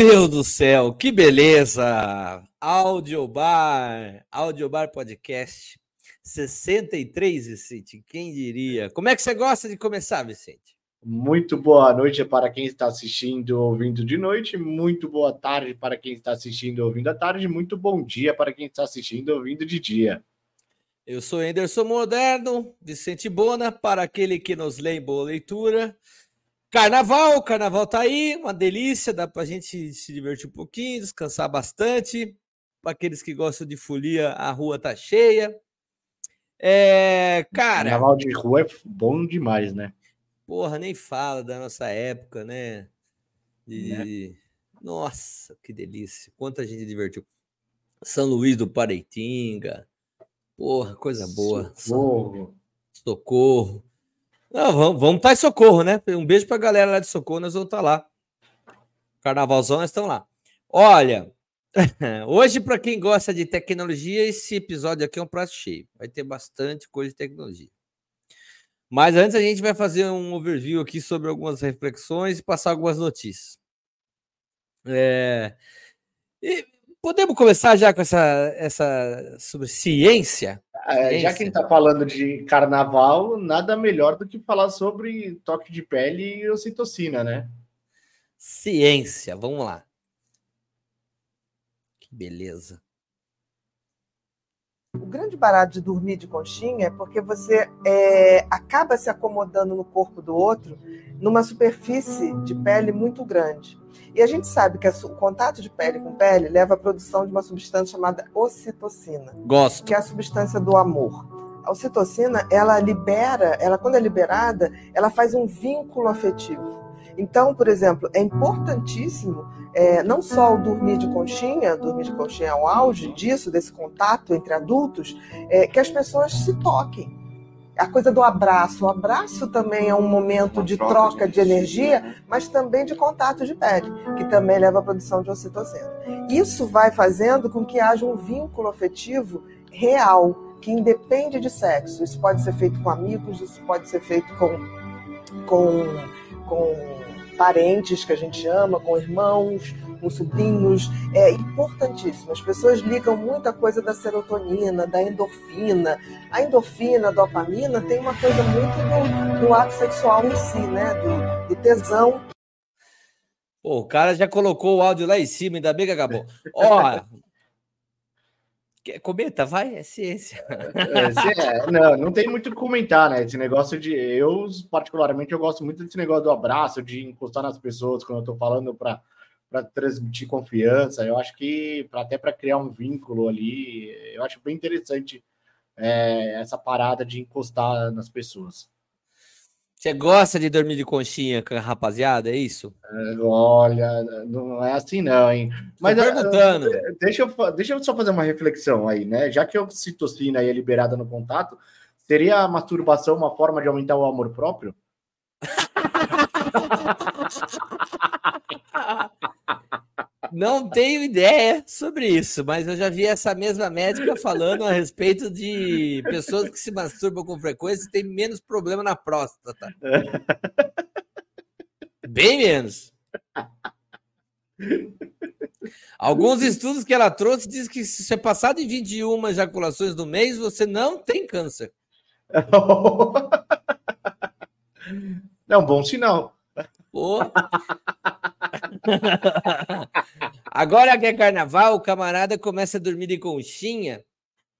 Meu Deus do céu, que beleza! Audiobar, Audiobar Podcast 63, Vicente, quem diria? Como é que você gosta de começar, Vicente? Muito boa noite para quem está assistindo ouvindo de noite, muito boa tarde para quem está assistindo ouvindo à tarde, muito bom dia para quem está assistindo ouvindo de dia. Eu sou Anderson Moderno, Vicente Bona, para aquele que nos lê em boa leitura. Carnaval, carnaval tá aí, uma delícia, dá pra gente se divertir um pouquinho, descansar bastante. Para aqueles que gostam de folia, a rua tá cheia. É, cara. Carnaval de rua é bom demais, né? Porra, nem fala da nossa época, né? De... É. Nossa, que delícia. Quanta gente divertiu. São Luís do Pareitinga. Porra, coisa boa. Socorro. Socorro. Não, vamos, vamos estar em socorro, né? Um beijo para a galera lá de socorro, nós vamos estar tá lá. Carnavalzão, nós estamos lá. Olha, hoje, para quem gosta de tecnologia, esse episódio aqui é um prato cheio. Vai ter bastante coisa de tecnologia. Mas antes a gente vai fazer um overview aqui sobre algumas reflexões e passar algumas notícias. É... Podemos começar já com essa, essa sobre ciência? É, já que a gente está falando de carnaval, nada melhor do que falar sobre toque de pele e ocitocina, né? Ciência, vamos lá. Que beleza. O grande barato de dormir de conchinha é porque você é, acaba se acomodando no corpo do outro numa superfície de pele muito grande. E a gente sabe que o contato de pele com pele leva à produção de uma substância chamada ocitocina. Gosto. Que é a substância do amor. A ocitocina, ela libera, ela quando é liberada, ela faz um vínculo afetivo. Então, por exemplo, é importantíssimo é, não só o dormir de conchinha, dormir de conchinha é o auge disso, desse contato entre adultos, é, que as pessoas se toquem a coisa do abraço. O abraço também é um momento de troca de energia, mas também de contato de pele, que também leva à produção de ocitocina. Isso vai fazendo com que haja um vínculo afetivo real, que independe de sexo. Isso pode ser feito com amigos, isso pode ser feito com, com, com parentes que a gente ama, com irmãos, com sobrinhos, é importantíssimo. As pessoas ligam muita coisa da serotonina, da endorfina. A endorfina, a dopamina, tem uma coisa muito do, do ato sexual em si, né? Do, do tesão. Pô, o cara já colocou o áudio lá em cima, ainda bem que acabou. Ó, Comenta, vai, é ciência. É, é, não, não tem muito o que comentar, né? Esse negócio de. Eu, particularmente, eu gosto muito desse negócio do abraço, de encostar nas pessoas quando eu tô falando para transmitir confiança. Eu acho que pra, até para criar um vínculo ali, eu acho bem interessante é, essa parada de encostar nas pessoas. Você gosta de dormir de conchinha com a rapaziada, é isso? É, olha, não é assim não, hein? Mas Tô perguntando. deixa, eu, deixa eu só fazer uma reflexão aí, né? Já que a ocitocina é liberada no contato, seria a masturbação uma forma de aumentar o amor próprio? Não tenho ideia sobre isso, mas eu já vi essa mesma médica falando a respeito de pessoas que se masturbam com frequência e têm menos problema na próstata. Bem menos. Alguns estudos que ela trouxe diz que se você passar de 21 ejaculações no mês, você não tem câncer. É um bom sinal. Pô. Agora que é carnaval, o camarada começa a dormir de conchinha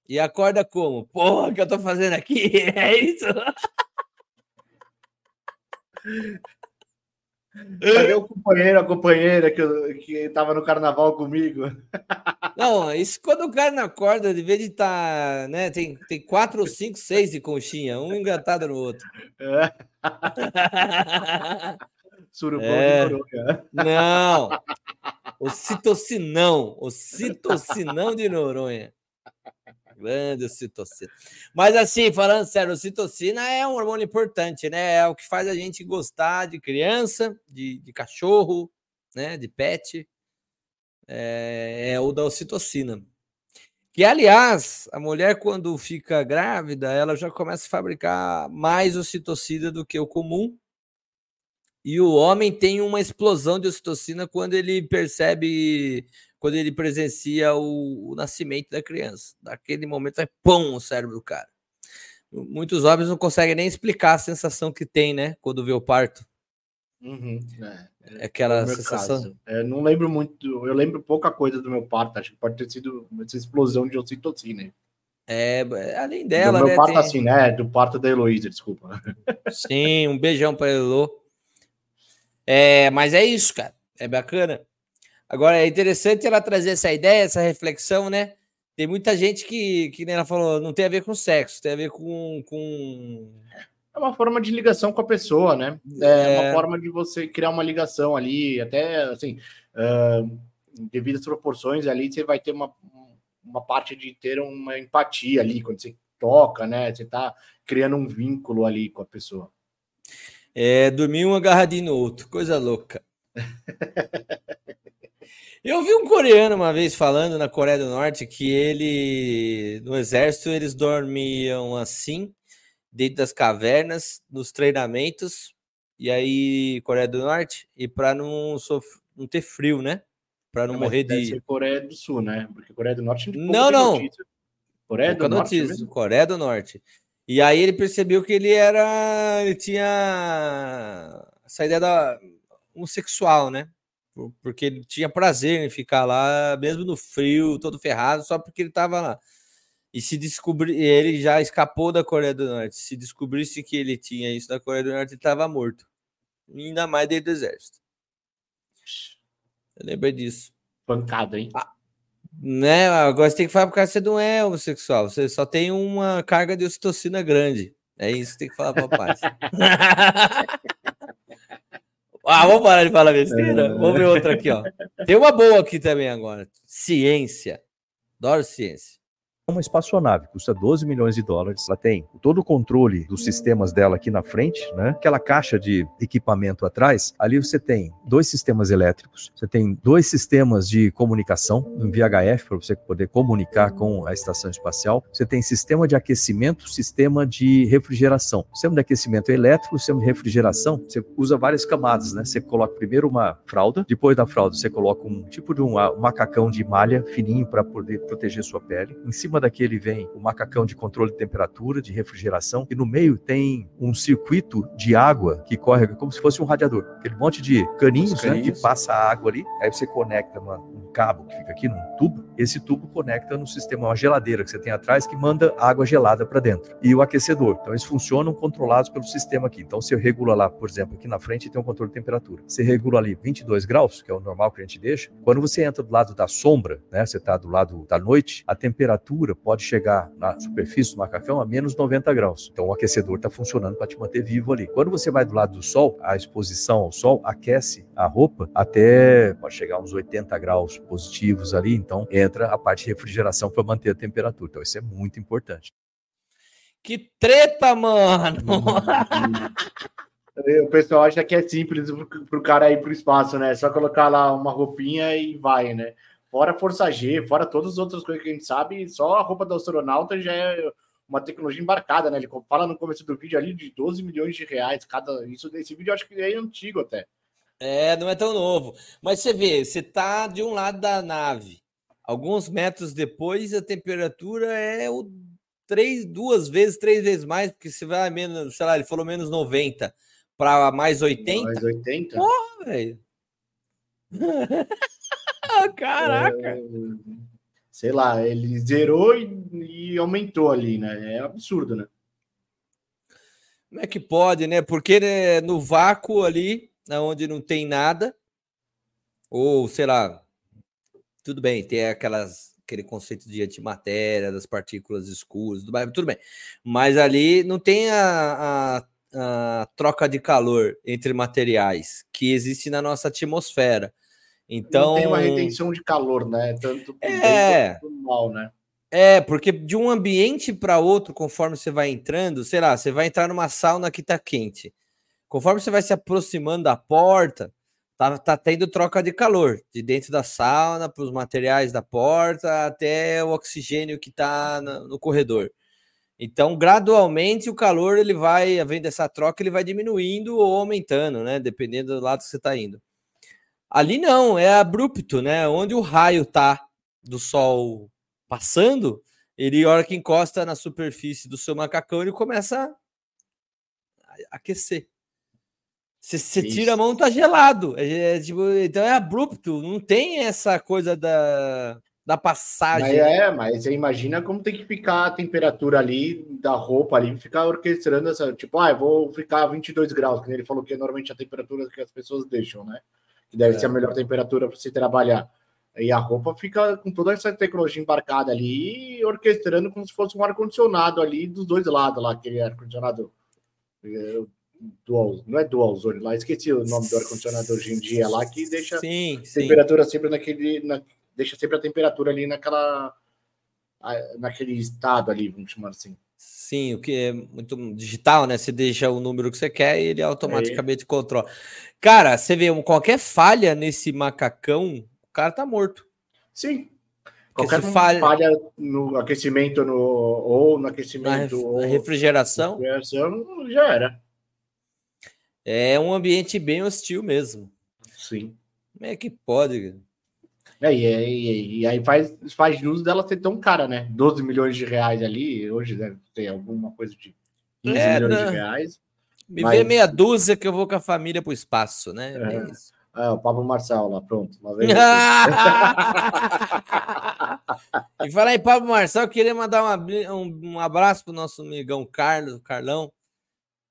e acorda como? Porra, o que eu tô fazendo aqui? É isso? Cadê o companheiro, a companheira que, que tava no carnaval comigo? Não, isso quando o cara não acorda, de vez de estar, tá, né? Tem, tem quatro ou cinco, seis de conchinha, um engatado no outro. É. Surubão é... de Noronha. Não, o citocinão, o citocinão de Noronha. Grande citocina. Mas assim, falando sério, citocina é um hormônio importante, né? É o que faz a gente gostar de criança, de, de cachorro, né? De pet. É, é o da ocitocina. Que, aliás, a mulher, quando fica grávida, ela já começa a fabricar mais ocitocina do que o comum, E o homem tem uma explosão de ocitocina quando ele percebe, quando ele presencia o, o nascimento da criança. Naquele momento é pão o cérebro do cara. Muitos homens não conseguem nem explicar a sensação que tem, né? Quando vê o parto. Uhum, é, é aquela sensação. É, não lembro muito, eu lembro pouca coisa do meu parto, acho que pode ter sido essa explosão de ocitocina. É, além dela, do meu né, parto tem... assim, né? Do parto da Heloísa, desculpa. Sim, um beijão para Elo. É, mas é isso, cara. É bacana. Agora é interessante ela trazer essa ideia, essa reflexão, né? Tem muita gente que, que nem ela falou, não tem a ver com sexo, tem a ver com, com... É uma forma de ligação com a pessoa, né? É, é uma forma de você criar uma ligação ali, até assim, uh, devido às proporções ali, você vai ter uma, uma parte de ter uma empatia ali, quando você toca, né? Você tá criando um vínculo ali com a pessoa. É, dormir um agarradinho no outro, coisa louca. Eu vi um coreano uma vez falando na Coreia do Norte que ele, no exército, eles dormiam assim, dentro das cavernas, nos treinamentos, e aí, Coreia do Norte, e para não, não ter frio, né? Para não, não morrer de. Coreia do Sul, né? Porque Coreia do Norte não, não. Notícia. Coreia do Norte. Coreia do Norte. E aí ele percebeu que ele era. Ele tinha essa ideia da homossexual, né? Porque ele tinha prazer em ficar lá, mesmo no frio, todo ferrado, só porque ele estava lá. E se descobrir, ele já escapou da Coreia do Norte. Se descobrisse que ele tinha isso da Coreia do Norte, ele estava morto. ainda mais dentro do exército. Eu lembrei disso. Pancada, hein? Ah, né? Agora você tem que falar porque você não é homossexual. Você só tem uma carga de ocitocina grande. É isso que tem que falar para paz. ah, vamos parar de falar besteira. Vamos ver outra aqui, ó. Tem uma boa aqui também agora. Ciência. Adoro ciência uma espaçonave, custa 12 milhões de dólares. Ela tem todo o controle dos sistemas dela aqui na frente, né? Aquela caixa de equipamento atrás, ali você tem dois sistemas elétricos, você tem dois sistemas de comunicação em VHF para você poder comunicar com a estação espacial. Você tem sistema de aquecimento, sistema de refrigeração. Sistema de aquecimento é elétrico, sistema de refrigeração, você usa várias camadas, né? Você coloca primeiro uma fralda, depois da fralda você coloca um tipo de um macacão de malha fininho para poder proteger sua pele. Em cima daquele vem o macacão de controle de temperatura, de refrigeração, e no meio tem um circuito de água que corre como se fosse um radiador. Aquele monte de caninhos, caninhos. Né, que passa água ali, aí você conecta um cabo que fica aqui num tubo, esse tubo conecta no sistema, uma geladeira que você tem atrás que manda água gelada para dentro. E o aquecedor. Então eles funcionam controlados pelo sistema aqui. Então você regula lá, por exemplo, aqui na frente tem um controle de temperatura. Você regula ali 22 graus, que é o normal que a gente deixa. Quando você entra do lado da sombra, né, você está do lado da noite, a temperatura pode chegar na superfície do macacão a menos 90 graus. Então o aquecedor está funcionando para te manter vivo ali. Quando você vai do lado do sol, a exposição ao sol aquece a roupa até pode chegar uns 80 graus positivos ali. Então entra a parte de refrigeração para manter a temperatura. Então isso é muito importante. Que treta, mano! O pessoal acha que é simples para o cara ir para o espaço, né? É só colocar lá uma roupinha e vai, né? Fora Força G, fora todas as outras coisas que a gente sabe, só a roupa do astronauta já é uma tecnologia embarcada, né? Ele fala no começo do vídeo ali de 12 milhões de reais cada. Isso desse vídeo eu acho que é antigo até. É, não é tão novo. Mas você vê, você tá de um lado da nave. Alguns metros depois, a temperatura é o três, duas vezes, três vezes mais, porque você vai menos, sei lá, ele falou menos 90 para mais 80. Mais 80? Porra, velho. Caraca! É, sei lá, ele zerou e, e, aumentou ali, né? É absurdo, né? Como é que pode, né? Porque né, no vácuo ali, onde não tem nada, ou sei lá, tudo bem, tem aquelas aquele conceito de antimatéria, das partículas escuras, tudo, tudo bem. Mas ali não tem a, a, a, troca de calor entre materiais que existe na nossa atmosfera. Então não tem uma retenção de calor, né? Tanto é mal, né? É, porque de um ambiente para outro, conforme você vai entrando, sei lá, você vai entrar numa sauna que tá quente. Conforme você vai se aproximando da porta, tá, tá tendo troca de calor, de dentro da sauna para os materiais da porta até o oxigênio que tá no, no corredor. Então, gradualmente, o calor ele vai, havendo essa troca, ele vai diminuindo ou aumentando, né? Dependendo do lado que você está indo. Ali não, é abrupto, né? Onde o raio tá do sol passando, ele, a hora que encosta na superfície do seu macacão, ele começa a aquecer. Você tira a mão, tá gelado. É, é, tipo, então é abrupto, não tem essa coisa da da passagem. Mas é, mas você imagina como tem que ficar a temperatura ali da roupa ali, ficar orquestrando essa, tipo, ah, eu vou ficar 22 graus, que ele falou que é normalmente a temperatura que as pessoas deixam, né? Que deve é. ser a melhor temperatura para você trabalhar. E a roupa fica com toda essa tecnologia embarcada ali, orquestrando como se fosse um ar-condicionado ali dos dois lados lá, aquele ar-condicionado é, dual, não é dual zone lá, esqueci o nome do ar-condicionado hoje em dia lá, que deixa sim, temperatura sim. sempre naquele, na, deixa sempre a temperatura ali naquela naquele estado ali, vamos chamar assim. Sim, o que é muito digital, né? Você deixa o número que você quer e ele automaticamente é. controla. Cara, você vê qualquer falha nesse macacão, o cara tá morto. Sim. Qualquer falha... falha no aquecimento no, ou no aquecimento na, ou refrigeração, refrigeração já era. É um ambiente bem hostil mesmo. Sim. Como é que pode? É, e, e, e, aí faz, faz jus dela ser tão cara, né? 12 milhões de reais ali, hoje deve ter alguma coisa de 15 é, milhões não. de reais. Me mas... vê meia dúzia que eu vou com a família para o espaço, né? É. É ah, o Pablo Marçal lá, pronto. e falar em Pablo Marçal, eu queria mandar uma, um, um abraço para o nosso amigão Carlos, Carlão,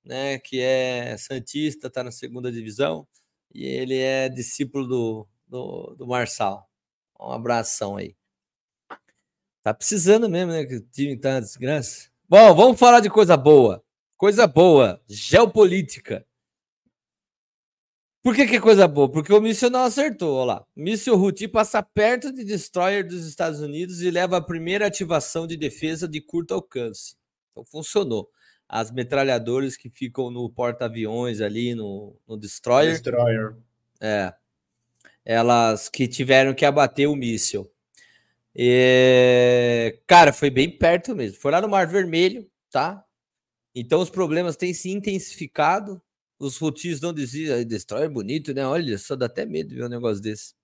né? Que é Santista, está na segunda divisão, e ele é discípulo do, do, do Marçal. Um abração aí. Tá precisando mesmo, né? Que o time tá na desgraça. Bom, vamos falar de coisa boa. Coisa boa. Geopolítica. Por que, que é coisa boa? Porque o míssil não acertou. Olha lá. Míssil Houthi passa perto de destroyer dos Estados Unidos e leva a primeira ativação de defesa de curto alcance. Então funcionou. As metralhadoras que ficam no porta-aviões ali, no, no destroyer. Destroyer. É elas que tiveram que abater o míssil. E, cara, foi bem perto mesmo. Foi lá no Mar Vermelho, tá? Então os problemas têm se intensificado. Os rotis não desistem. Destrói bonito, né? Olha, só dá até medo de ver um negócio desse.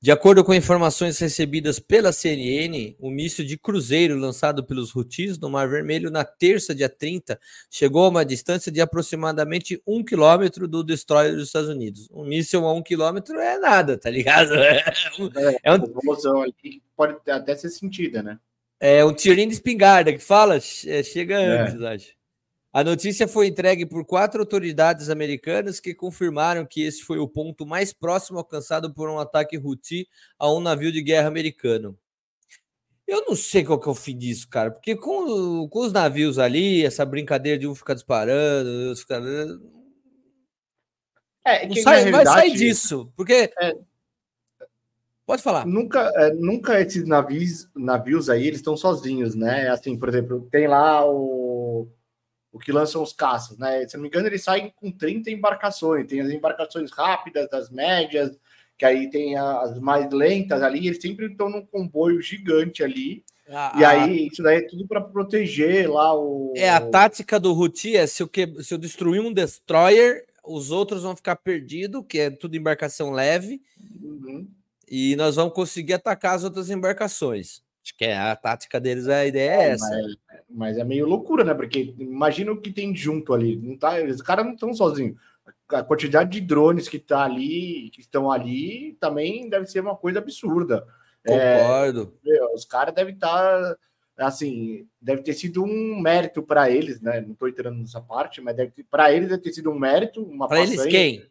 De acordo com informações recebidas pela CNN, o míssil de cruzeiro lançado pelos Houthis no Mar Vermelho na terça, dia 30, chegou a uma distância de aproximadamente um quilômetro do destroyer dos Estados Unidos. Um míssil a um quilômetro é nada, tá ligado? É, é um... ali pode até ser sentida, né? É um tirinho de espingarda que fala, é, chega é. antes, acho. A notícia foi entregue por quatro autoridades americanas que confirmaram que esse foi o ponto mais próximo alcançado por um ataque Houthi a um navio de guerra americano. Eu não sei qual que é o fim disso, cara, porque com, com os navios ali, essa brincadeira de um ficar disparando, outro ficar... É, que sai, vai sair disso, porque é, Pode falar. Nunca, é, nunca esses navios, navios aí, eles estão sozinhos, né? Assim, por exemplo, tem lá o o que lançam os caças, né? Se não me engano, eles saem com 30 embarcações. Tem as embarcações rápidas, as médias, que aí tem as mais lentas ali. Eles sempre estão num comboio gigante ali. Ah, e aí, isso daí é tudo para proteger lá o. É, a tática do Ruti é se eu, que... se eu destruir um destroyer, os outros vão ficar perdidos, que é tudo embarcação leve. Uhum. E nós vamos conseguir atacar as outras embarcações. Acho que é a tática deles, a ideia é, é essa. Mas, mas, é meio loucura, né? Porque imagina o que tem junto ali. Não tá, os caras não estão sozinhos. A quantidade de drones que tá ali, que estão ali, também deve ser uma coisa absurda. É, Concordo. É, os caras devem estar. Tá, assim, deve ter sido um mérito para eles, né? Não estou entrando nessa parte, mas para eles deve ter sido um mérito, uma Para eles quem?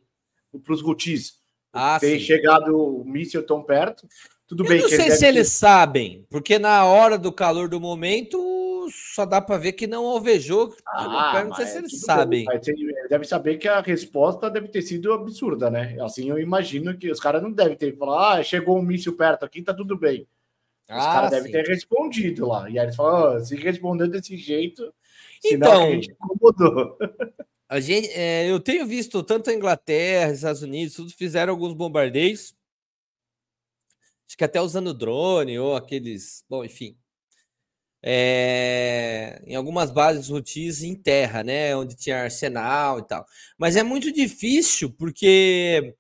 Para os Gutis. Ah, ter sim. chegado o míssil tão perto. Tudo eu bem. Não sei se eles sabem, porque na hora do calor do momento só dá para ver que não alvejou. Ah, não sei se eles sabem. Bem, ele deve saber que a resposta deve ter sido absurda, né? Assim eu imagino que os caras não devem ter falado, ah, chegou um míssil perto aqui, tá tudo bem. Os ah, caras devem ter respondido lá. E aí eles falam, oh, se respondeu desse jeito, então, a gente incomodou. A gente, é, eu tenho visto tanto a Inglaterra, Estados Unidos, tudo fizeram alguns bombardeios Acho que até usando drone ou aqueles. Bom, enfim. é, em algumas bases Houthis em terra, né, onde tinha arsenal e tal. Mas é muito difícil porque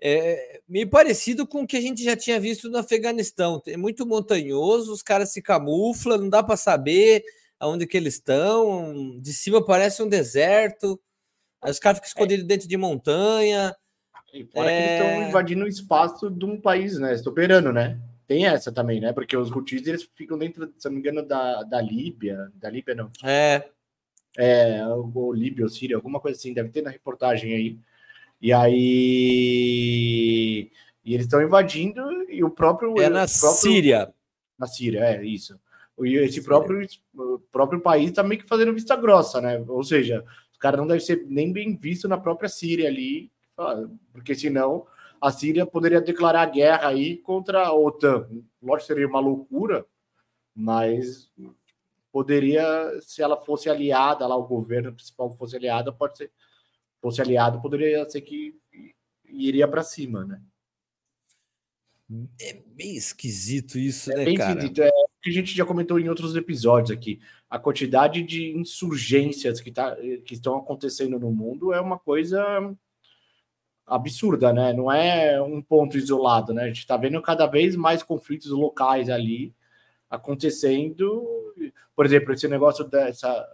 é meio parecido com o que a gente já tinha visto no Afeganistão. É muito montanhoso, os caras se camuflam, não dá para saber aonde que eles estão. De cima parece um deserto. Aí os caras ficam escondidos é. dentro de montanha. E fora é... que eles estão invadindo o espaço de um país, né? Soberano, né? Tem essa também, né? Porque os Houthis, eles ficam dentro, se não me engano, da, da Líbia. Da Líbia, não. É. É, ou Líbia ou Síria, alguma coisa assim. Deve ter na reportagem aí. E aí... E eles estão invadindo e o próprio... É na próprio, Síria. Na Síria, é, isso. E esse próprio, próprio país tá meio que fazendo vista grossa, né? Ou seja, os caras não devem ser nem bem vistos na própria Síria ali, porque senão a Síria poderia declarar guerra aí contra a OTAN. Lógico, seria uma loucura, mas poderia, se ela fosse aliada lá, o governo principal fosse aliada, pode ser, fosse aliado, poderia ser que iria para cima, né? É bem esquisito isso, é né, bem cara? Esquisito. É que a gente já comentou em outros episódios aqui. A quantidade de insurgências que, tá, que estão acontecendo no mundo é uma coisa absurda, né? Não é um ponto isolado, né? A gente está vendo cada vez mais conflitos locais ali acontecendo. Por exemplo, esse negócio dessa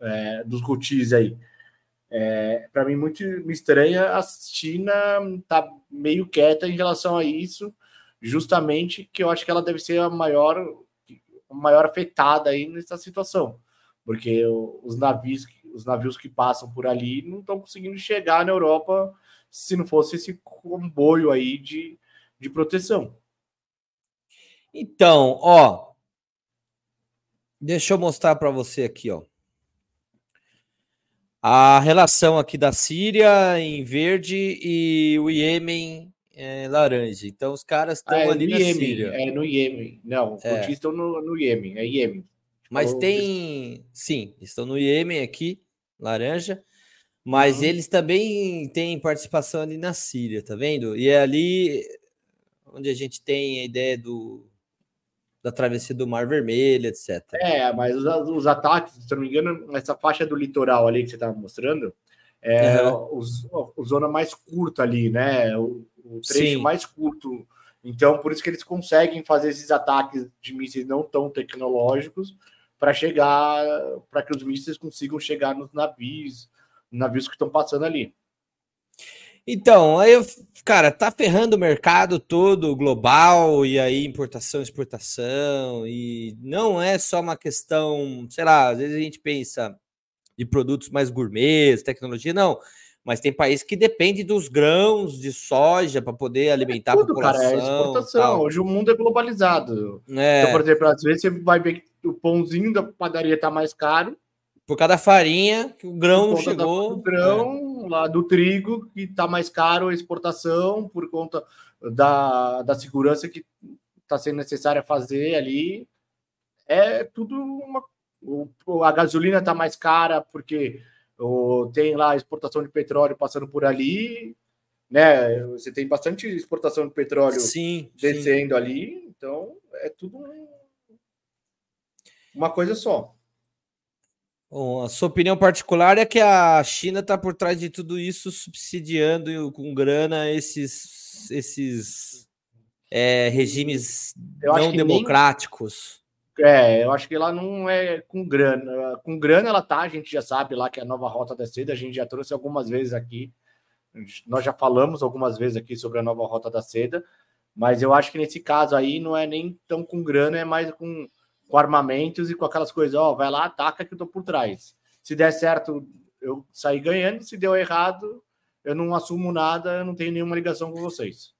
é, dos Houthis aí. É, para mim, muito me estranha. A China tá meio quieta em relação a isso, justamente que eu acho que ela deve ser a maior, a maior afetada aí nessa situação, porque os navios, os navios que passam por ali não estão conseguindo chegar na Europa se não fosse esse comboio aí de, de proteção. Então, ó, deixa eu mostrar para você aqui, ó. A relação aqui da Síria em verde e o Iêmen é, laranja. Então os caras estão ah, é ali na Iêmen, Síria. É no Iêmen. Não, é. estão no, no Iêmen. É Iêmen. Mas tem. Sim, estão no Iêmen aqui, laranja. Mas uhum. eles também têm participação ali na Síria, tá vendo? E é ali onde a gente tem a ideia do, da travessia do Mar Vermelho, etc. É, mas os, os ataques, se não me engano, essa faixa do litoral ali que você estava mostrando, é uhum. os, o zona mais curta ali, né? O, o trecho Sim. mais curto. Então, por isso que eles conseguem fazer esses ataques de mísseis não tão tecnológicos para chegar, para que os mísseis consigam chegar nos navios, navios que estão passando ali. Então, aí, eu, cara, tá ferrando o mercado todo global e aí importação, exportação e não é só uma questão, sei lá, às vezes a gente pensa de produtos mais gourmets, tecnologia, não. Mas tem país que depende dos grãos de soja para poder alimentar é tudo, a população. Cara, é exportação. Tal. Hoje o mundo é globalizado. É. Então, por exemplo, às vezes você vai ver que o pãozinho da padaria tá mais caro por causa da farinha, que o grão não chegou. Do grão, é. lá do trigo, que está mais caro a exportação, por conta da, da segurança que está sendo necessária fazer ali. É tudo uma. O, a gasolina está mais cara porque o, tem lá a exportação de petróleo passando por ali, né? Você tem bastante exportação de petróleo sim, descendo sim. ali, então é tudo uma coisa só. Bom, a sua opinião particular é que a China está por trás de tudo isso, subsidiando com grana esses, esses é, regimes eu não democráticos. Nem... É, eu acho que ela não é com grana. Com grana ela tá, a gente já sabe lá que é a nova rota da seda, a gente já trouxe algumas vezes aqui. Nós já falamos algumas vezes aqui sobre a nova rota da seda, mas eu acho que nesse caso aí não é nem tão com grana, é mais com com armamentos e com aquelas coisas, ó, vai lá, ataca que eu tô por trás. Se der certo, eu sair ganhando, se deu errado, eu não assumo nada, eu não tenho nenhuma ligação com vocês.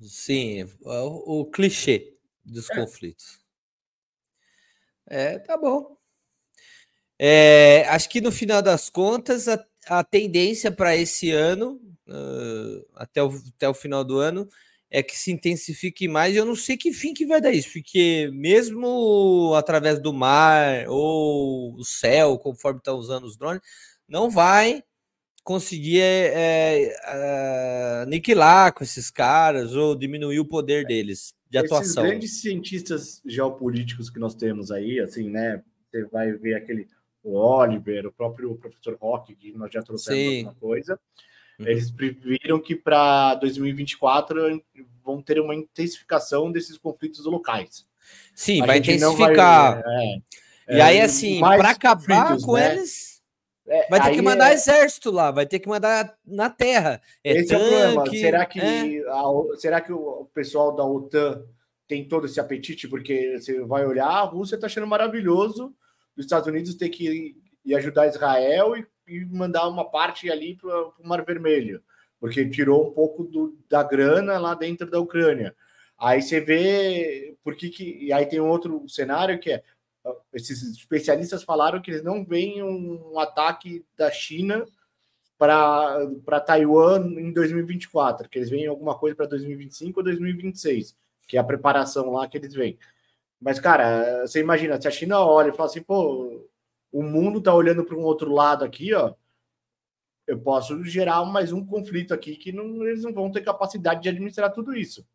Sim, é o, o clichê dos é. conflitos. É, tá bom. É, acho que no final das contas, a, a tendência para esse ano, uh, até, o, até o final do ano, é que se intensifique mais. Eu não sei que fim que vai dar isso, porque mesmo através do mar ou o céu, conforme estão usando os drones, não vai conseguir é, é, aniquilar com esses caras ou diminuir o poder deles. de atuação. Esses grandes cientistas geopolíticos que nós temos aí, assim, né? Você vai ver aquele o Oliver, o próprio professor Rock, que nós já trouxemos Sim. alguma coisa. Uhum. Eles previram que para 2024 vão ter uma intensificação desses conflitos locais. Sim, a vai intensificar. Vai, é, e é, aí, assim, para acabar com né? eles, é, vai ter que mandar é exército lá, vai ter que mandar na terra. É Esse tanque, é o problema. Será que, é. a, será que o pessoal da OTAN tem todo esse apetite? Porque você vai olhar, a Rússia está achando maravilhoso os Estados Unidos ter que ir ajudar Israel e, e mandar uma parte ali para o Mar Vermelho, porque tirou um pouco do, da grana lá dentro da Ucrânia. Aí você vê por que, que. E aí tem outro cenário que é esses especialistas falaram que eles não veem um ataque da China para Taiwan em 2024, que eles veem alguma coisa para 2025 ou 2026, que é a preparação lá que eles veem. Mas, cara, você imagina, se a China olha e fala assim, pô, o mundo tá olhando para um outro lado aqui, ó, eu posso gerar mais um conflito aqui que não, eles não vão ter capacidade de administrar tudo isso.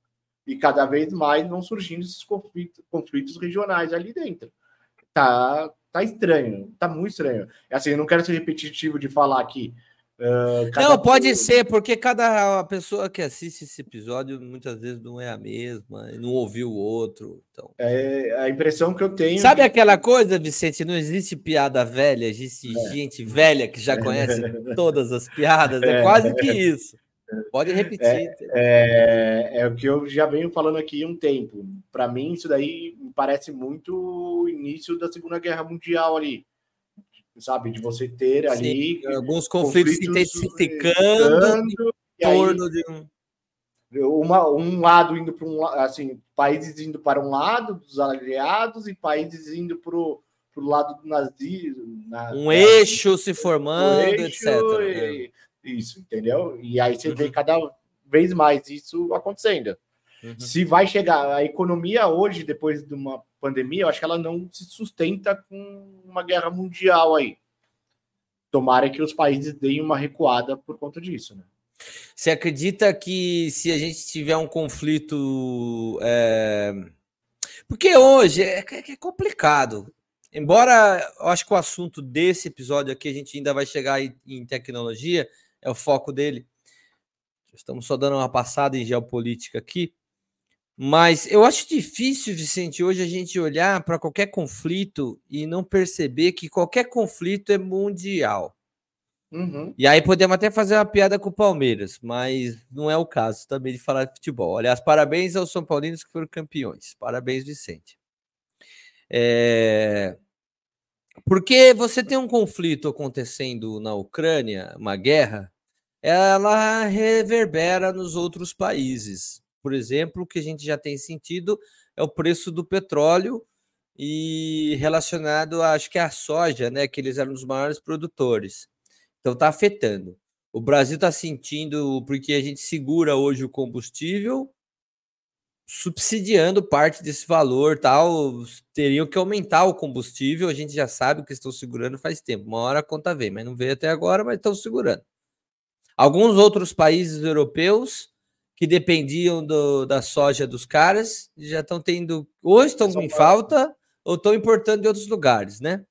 E cada vez mais vão surgindo esses conflitos, conflitos regionais ali dentro tá, tá estranho, tá muito estranho. Assim, eu não quero ser repetitivo de falar aqui. Uh, não, pode pessoa... ser, porque cada pessoa que assiste esse episódio muitas vezes não é a mesma, não ouviu o outro. Então... É a impressão que eu tenho. Sabe que... aquela coisa, Vicente? Não existe piada velha, existe é. gente velha que já conhece todas as piadas, é, é quase que isso. Pode repetir. É, é, é, o que eu já venho falando aqui há um tempo. Para mim, isso daí parece muito o início da Segunda Guerra Mundial ali. Sabe? De você ter ali. Sim, alguns conflitos, conflitos intensificando em torno de um. Uma, um lado indo para um assim, países indo para um lado dos aliados e países indo para o lado do nazismo. Na, um eixo se formando, eixo etc. E, isso, entendeu? E aí você uhum. vê cada vez mais isso acontecendo. Uhum. Se vai chegar a economia hoje, depois de uma pandemia, eu acho que ela não se sustenta com uma guerra mundial aí. Tomara que os países deem uma recuada por conta disso, né? Você acredita que se a gente tiver um conflito. É... Porque hoje é, é, é complicado. Embora eu acho que o assunto desse episódio aqui a gente ainda vai chegar em tecnologia, é o foco dele. Estamos só dando uma passada em geopolítica aqui. Mas eu acho difícil, Vicente, hoje a gente olhar para qualquer conflito e não perceber que qualquer conflito é mundial. Uhum. E aí podemos até fazer uma piada com o Palmeiras, mas não é o caso também de falar de futebol. Aliás, parabéns aos São Paulinos que foram campeões. Parabéns, Vicente. É... Porque você tem um conflito acontecendo na Ucrânia, uma guerra, ela reverbera nos outros países. Por exemplo, o que a gente já tem sentido é o preço do petróleo e relacionado, acho que é a soja, né, que eles eram os maiores produtores. Então está afetando. O Brasil está sentindo porque a gente segura hoje o combustível, subsidiando parte desse valor, tal. Teriam que aumentar o combustível. A gente já sabe que estão segurando faz tempo. Uma hora a conta vem, mas não veio até agora, mas estão segurando. Alguns outros países europeus que dependiam do, da soja dos caras já estão tendo, ou estão em falta, ou estão importando de outros lugares, né?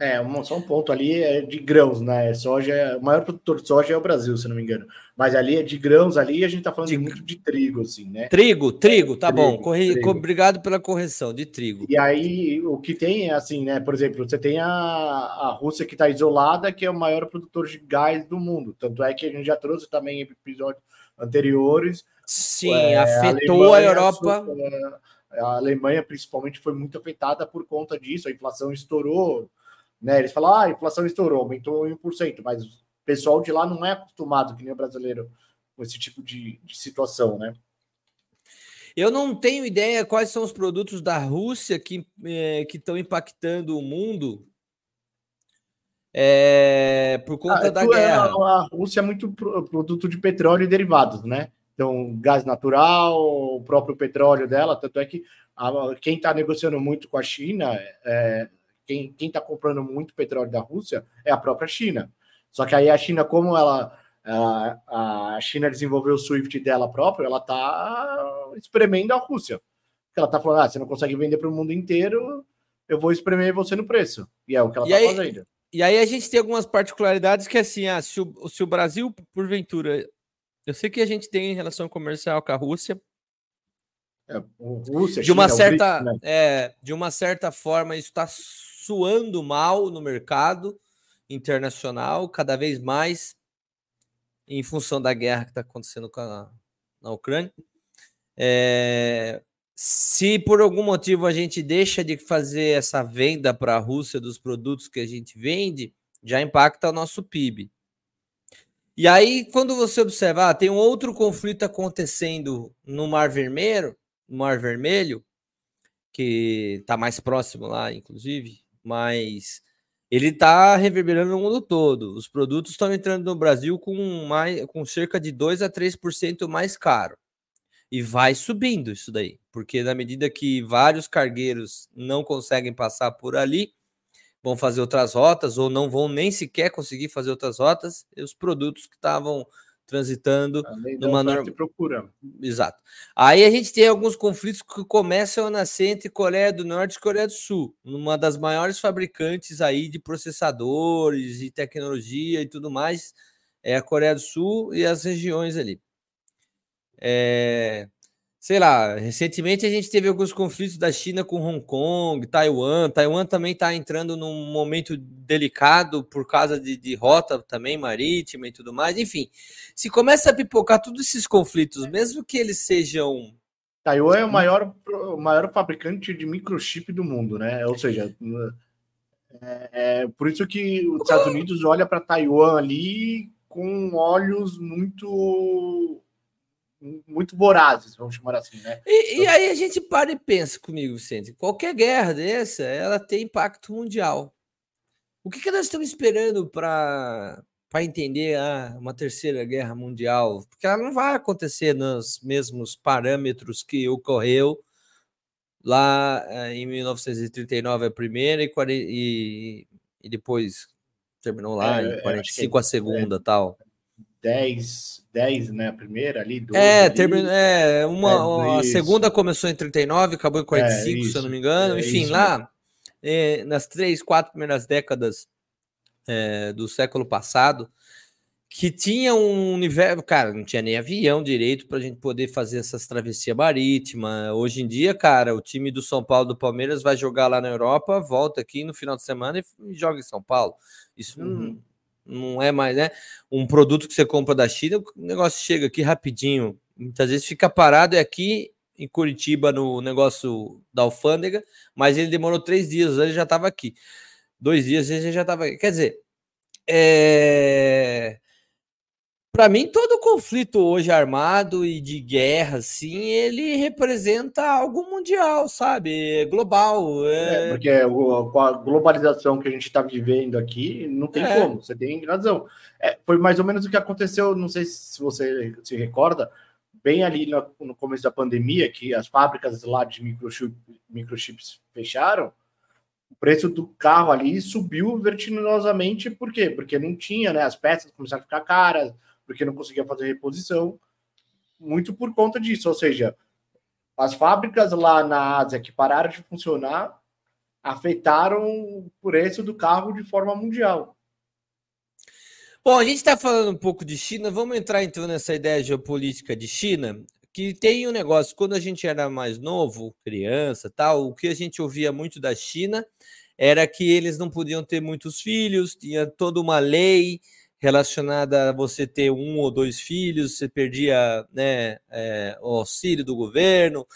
É, um, só um ponto ali é de grãos, né? Soja, o maior produtor de soja é o Brasil, se não me engano. Mas ali é de grãos ali, a gente tá falando de, muito de trigo, assim, né? Trigo, trigo, tá trigo, bom. Corri, trigo. Obrigado pela correção de trigo. E aí, o que tem é assim, né? Por exemplo, você tem a, a Rússia que está isolada, que é o maior produtor de gás do mundo. Tanto é que a gente já trouxe também em episódios anteriores. Sim, é, afetou a, Alemanha, a Europa. A, a Alemanha, principalmente, foi muito afetada por conta disso. A inflação estourou né? Eles falam, ah, a inflação estourou, aumentou 1%, mas o pessoal de lá não é acostumado, que nem o brasileiro, com esse tipo de, de situação, né? Eu não tenho ideia quais são os produtos da Rússia que é, estão impactando o mundo é, por conta ah, da é, guerra. A, a, Rússia é muito produto de petróleo e derivados, né? Então, gás natural, o próprio petróleo dela, tanto é que a, quem está negociando muito com a China é, quem está comprando muito petróleo da Rússia é a própria China. Só que aí a China, como ela a, a China desenvolveu o SWIFT dela própria, ela está espremendo a Rússia. ela está falando, ah, você não consegue vender para o mundo inteiro, eu vou espremer você no preço. E é o que ela está fazendo. E aí a gente tem algumas particularidades que assim, ah, se, o, se o Brasil, porventura, eu sei que a gente tem relação comercial com a Rússia, é, Rússia, de uma China, certa, né? é, de uma certa forma, isso está suando mal no mercado internacional, cada vez mais em função da guerra que está acontecendo a, na Ucrânia. É, se por algum motivo a gente deixa de fazer essa venda para a Rússia dos produtos que a gente vende, já impacta o nosso PIB. E aí, quando você observar, ah, tem um outro conflito acontecendo no Mar Vermelho, no Mar Vermelho, que está mais próximo lá, inclusive, mas ele está reverberando no mundo todo. Os produtos estão entrando no Brasil com, mais, com cerca de 2 a 3% mais caro. E vai subindo isso daí, porque na medida que vários cargueiros não conseguem passar por ali, vão fazer outras rotas ou não vão nem sequer conseguir fazer outras rotas, os produtos que estavam transitando numa norma. procura. Exato. Aí a gente tem alguns conflitos que começam a nascer entre Coreia do Norte e Coreia do Sul, uma das maiores fabricantes aí de processadores e tecnologia e tudo mais é a Coreia do Sul e as regiões ali. É, sei lá, recentemente a gente teve alguns conflitos da China com Hong Kong, Taiwan. Taiwan também está entrando num momento delicado por causa de, de, rota também marítima e tudo mais. Enfim, se começa a pipocar todos esses conflitos, mesmo que eles sejam. Taiwan é o maior, o maior fabricante de microchip do mundo, né? Ou seja, é, é por isso que os Estados Unidos olha para Taiwan ali com olhos muito muito vorazes, vamos chamar assim, né? E, e, aí a gente para e pensa comigo, Vicente, qualquer guerra dessa, ela tem impacto mundial. O que, que nós estamos esperando para para entender ah, uma terceira guerra mundial? Porque ela não vai acontecer nos mesmos parâmetros que ocorreu lá eh, em 1939 a primeira e, e, e depois terminou lá é, em 45 é, a segunda é, tal. 10, 10, né? A primeira ali. 12, é, é uma, é, a segunda começou em 39, acabou em 45, é, se eu não me engano. É, Enfim, isso, lá, é, nas três, quatro primeiras décadas é, do século passado, que tinha um universo. Cara, não tinha nem avião direito para a gente poder fazer essas travessias marítimas. Hoje em dia, cara, o time do São Paulo do Palmeiras vai jogar lá na Europa, volta aqui no final de semana e joga em São Paulo. Isso uhum. Não é mais, né? Um produto que você compra da China, o negócio chega aqui rapidinho. Muitas vezes fica parado é aqui em Curitiba no negócio da alfândega, mas ele demorou três dias, ele já estava aqui. Dois dias ele já estava aqui. Quer dizer, é para mim, todo conflito hoje armado e de guerra, assim, ele representa algo mundial, sabe? Global. É... é porque o, com a globalização que a gente está vivendo aqui, não tem é. como, você tem razão. É, foi mais ou menos o que aconteceu, não sei se você se recorda, bem ali no, no começo da pandemia, que as fábricas lá de microchip, microchips fecharam, o preço do carro ali subiu vertiginosamente, por quê? Porque não tinha, né? As peças começaram a ficar caras porque não conseguia fazer reposição, muito por conta disso. Ou seja, as fábricas lá na Ásia que pararam de funcionar afetaram o preço do carro de forma mundial. Bom, a gente está falando um pouco de China, vamos entrar então nessa ideia geopolítica de China, que tem um negócio, quando a gente era mais novo, criança, tal, o que a gente ouvia muito da China era que eles não podiam ter muitos filhos, tinha toda uma lei relacionada a você ter um ou dois filhos, você perdia né, é, o auxílio do governo.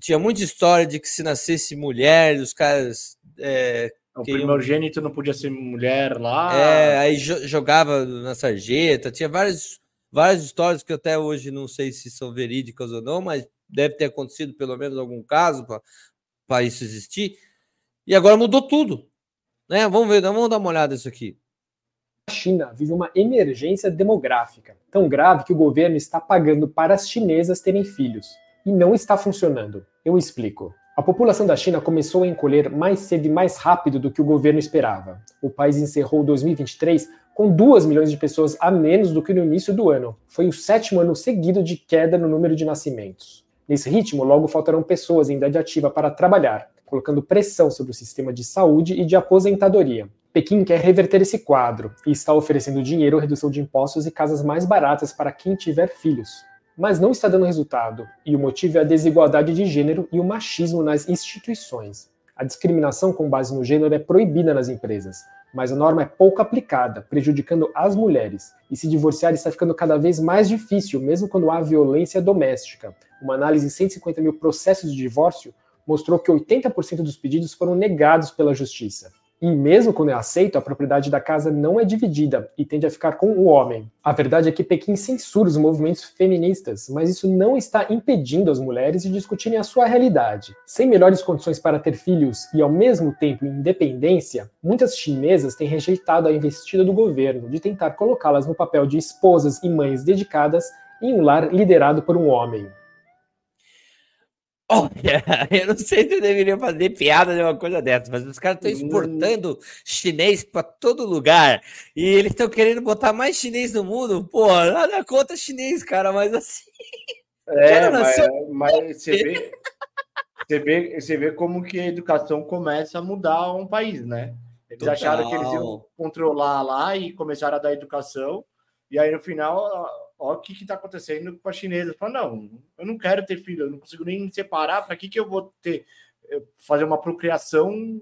Tinha muita história de que se nascesse mulher, os caras. É, o primogênito não podia ser mulher lá. É, aí jogava na sarjeta. Tinha várias, várias histórias que até hoje não sei se são verídicas ou não, mas deve ter acontecido pelo menos algum caso para isso existir. E agora mudou tudo. Né? Vamos ver, vamos dar uma olhada nisso aqui. A China vive uma emergência demográfica, tão grave que o governo está pagando para as chinesas terem filhos. E não está funcionando. Eu explico. A população da China começou a encolher mais cedo e mais rápido do que o governo esperava. O país encerrou 2023 com 2 milhões de pessoas a menos do que no início do ano. Foi o sétimo ano seguido de queda no número de nascimentos. Nesse ritmo, logo faltarão pessoas em idade ativa para trabalhar, colocando pressão sobre o sistema de saúde e de aposentadoria. Pequim quer reverter esse quadro e está oferecendo dinheiro, redução de impostos e casas mais baratas para quem tiver filhos. Mas não está dando resultado, e o motivo é a desigualdade de gênero e o machismo nas instituições. A discriminação com base no gênero é proibida nas empresas, mas a norma é pouco aplicada, prejudicando as mulheres. E se divorciar está ficando cada vez mais difícil, mesmo quando há violência doméstica. Uma análise de 150 mil processos de divórcio mostrou que 80% dos pedidos foram negados pela justiça. E mesmo quando é aceito, a propriedade da casa não é dividida e tende a ficar com o homem. A verdade é que Pequim censura os movimentos feministas, mas isso não está impedindo as mulheres de discutirem a sua realidade. Sem melhores condições para ter filhos e ao mesmo tempo independência, muitas chinesas têm rejeitado a investida do governo de tentar colocá-las no papel de esposas e mães dedicadas em um lar liderado por um homem. Olha, eu não sei se eu deveria fazer piada de uma coisa dessa, mas os caras estão hum. exportando chinês para todo lugar e eles estão querendo botar mais chinês no mundo. Pô, nada contra chinês, cara, mas assim. É, mas, mas você, vê, você, vê, você vê como que a educação começa a mudar um país, né? Eles Total. acharam que eles iam controlar lá e começaram a dar educação, e aí no final ó, o que está acontecendo com a chinesa. Fala, não, eu não quero ter filho, eu não consigo nem me separar, para que, que eu vou ter fazer uma procriação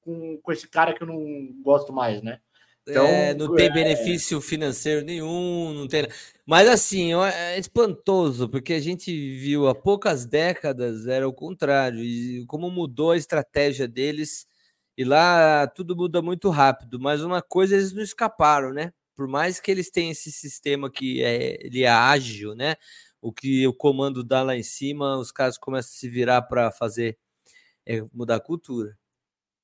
com, com esse cara que eu não gosto mais, né? Então, é, não tem é... benefício financeiro nenhum, não tem. Mas assim, é espantoso, porque a gente viu há poucas décadas era o contrário, e como mudou a estratégia deles, e lá tudo muda muito rápido, mas uma coisa eles não escaparam, né? Por mais que eles tenham esse sistema que é, ele é ágil, né? O que o comando dá lá em cima, os caras começam a se virar para fazer é, mudar a cultura.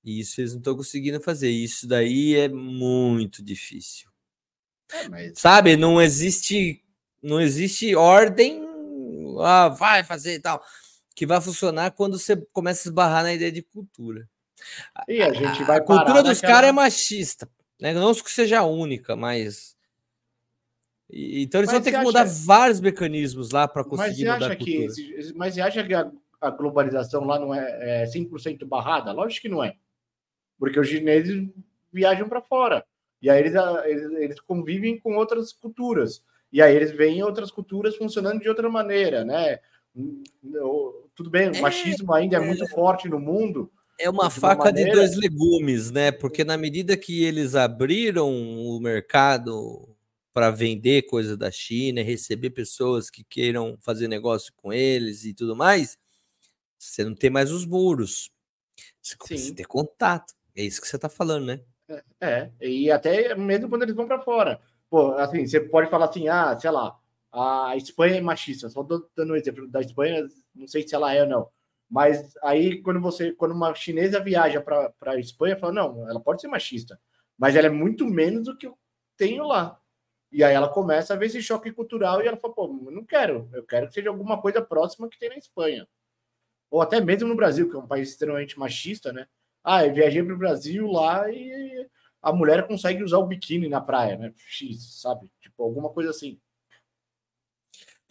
E isso eles não estão conseguindo fazer. Isso daí é muito difícil. É, mas... Sabe, não existe não existe ordem, ah, vai fazer e tal, que vai funcionar quando você começa a esbarrar na ideia de cultura. E a gente vai a cultura dos naquela... caras é machista. Né? Não que seja única, mas. Então eles mas vão ter que acha... mudar vários mecanismos lá para conseguir mas mudar a cultura. Mas você acha que a, a globalização lá não é, é 100% barrada? Lógico que não é. Porque os chineses viajam para fora. E aí eles, eles, eles, convivem com outras culturas. E aí eles veem outras culturas funcionando de outra maneira, né? Tudo bem, o é, machismo ainda é, é muito forte no mundo, é uma de faca maneira... de dois legumes, né? Porque na medida que eles abriram o mercado para vender coisa da China, receber pessoas que queiram fazer negócio com eles e tudo mais, você não tem mais os muros. Você começa a ter contato. É isso que você está falando, né? É, é, e até mesmo quando eles vão para fora. Pô, assim, você pode falar assim, ah, sei lá, a Espanha é machista. Só dando um exemplo da Espanha, não sei se ela é ou não. Mas aí, quando você, quando uma chinesa viaja para a Espanha, fala: não, ela pode ser machista, mas ela é muito menos do que eu tenho lá. E aí ela começa a ver esse choque cultural e ela fala: pô, não quero, eu quero que seja alguma coisa próxima que tem na Espanha. Ou até mesmo no Brasil, que é um país extremamente machista, né? Ah, eu viajei para o Brasil lá e a mulher consegue usar o biquíni na praia, né? X, sabe? Tipo, alguma coisa assim.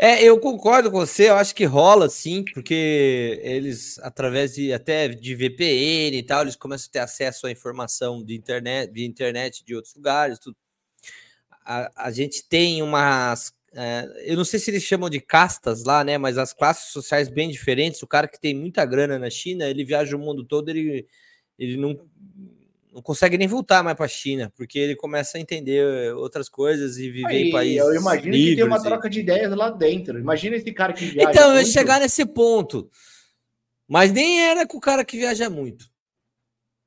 É, eu concordo com você, eu acho que rola sim, porque eles, através de até de VPN e tal, eles começam a ter acesso à informação de internet, de internet de outros lugares, tudo. A, a gente tem umas. É, eu não sei se eles chamam de castas lá, né? Mas as classes sociais bem diferentes. O cara que tem muita grana na China, ele viaja o mundo todo, ele, ele não, não consegue nem voltar mais para a China, porque ele começa a entender outras coisas e viver Aí, em países. Eu imagino que tem uma troca de ideias lá dentro. Imagina esse cara que viaja. Então, eu ia chegar nesse ponto. Mas nem era com o cara que viaja muito.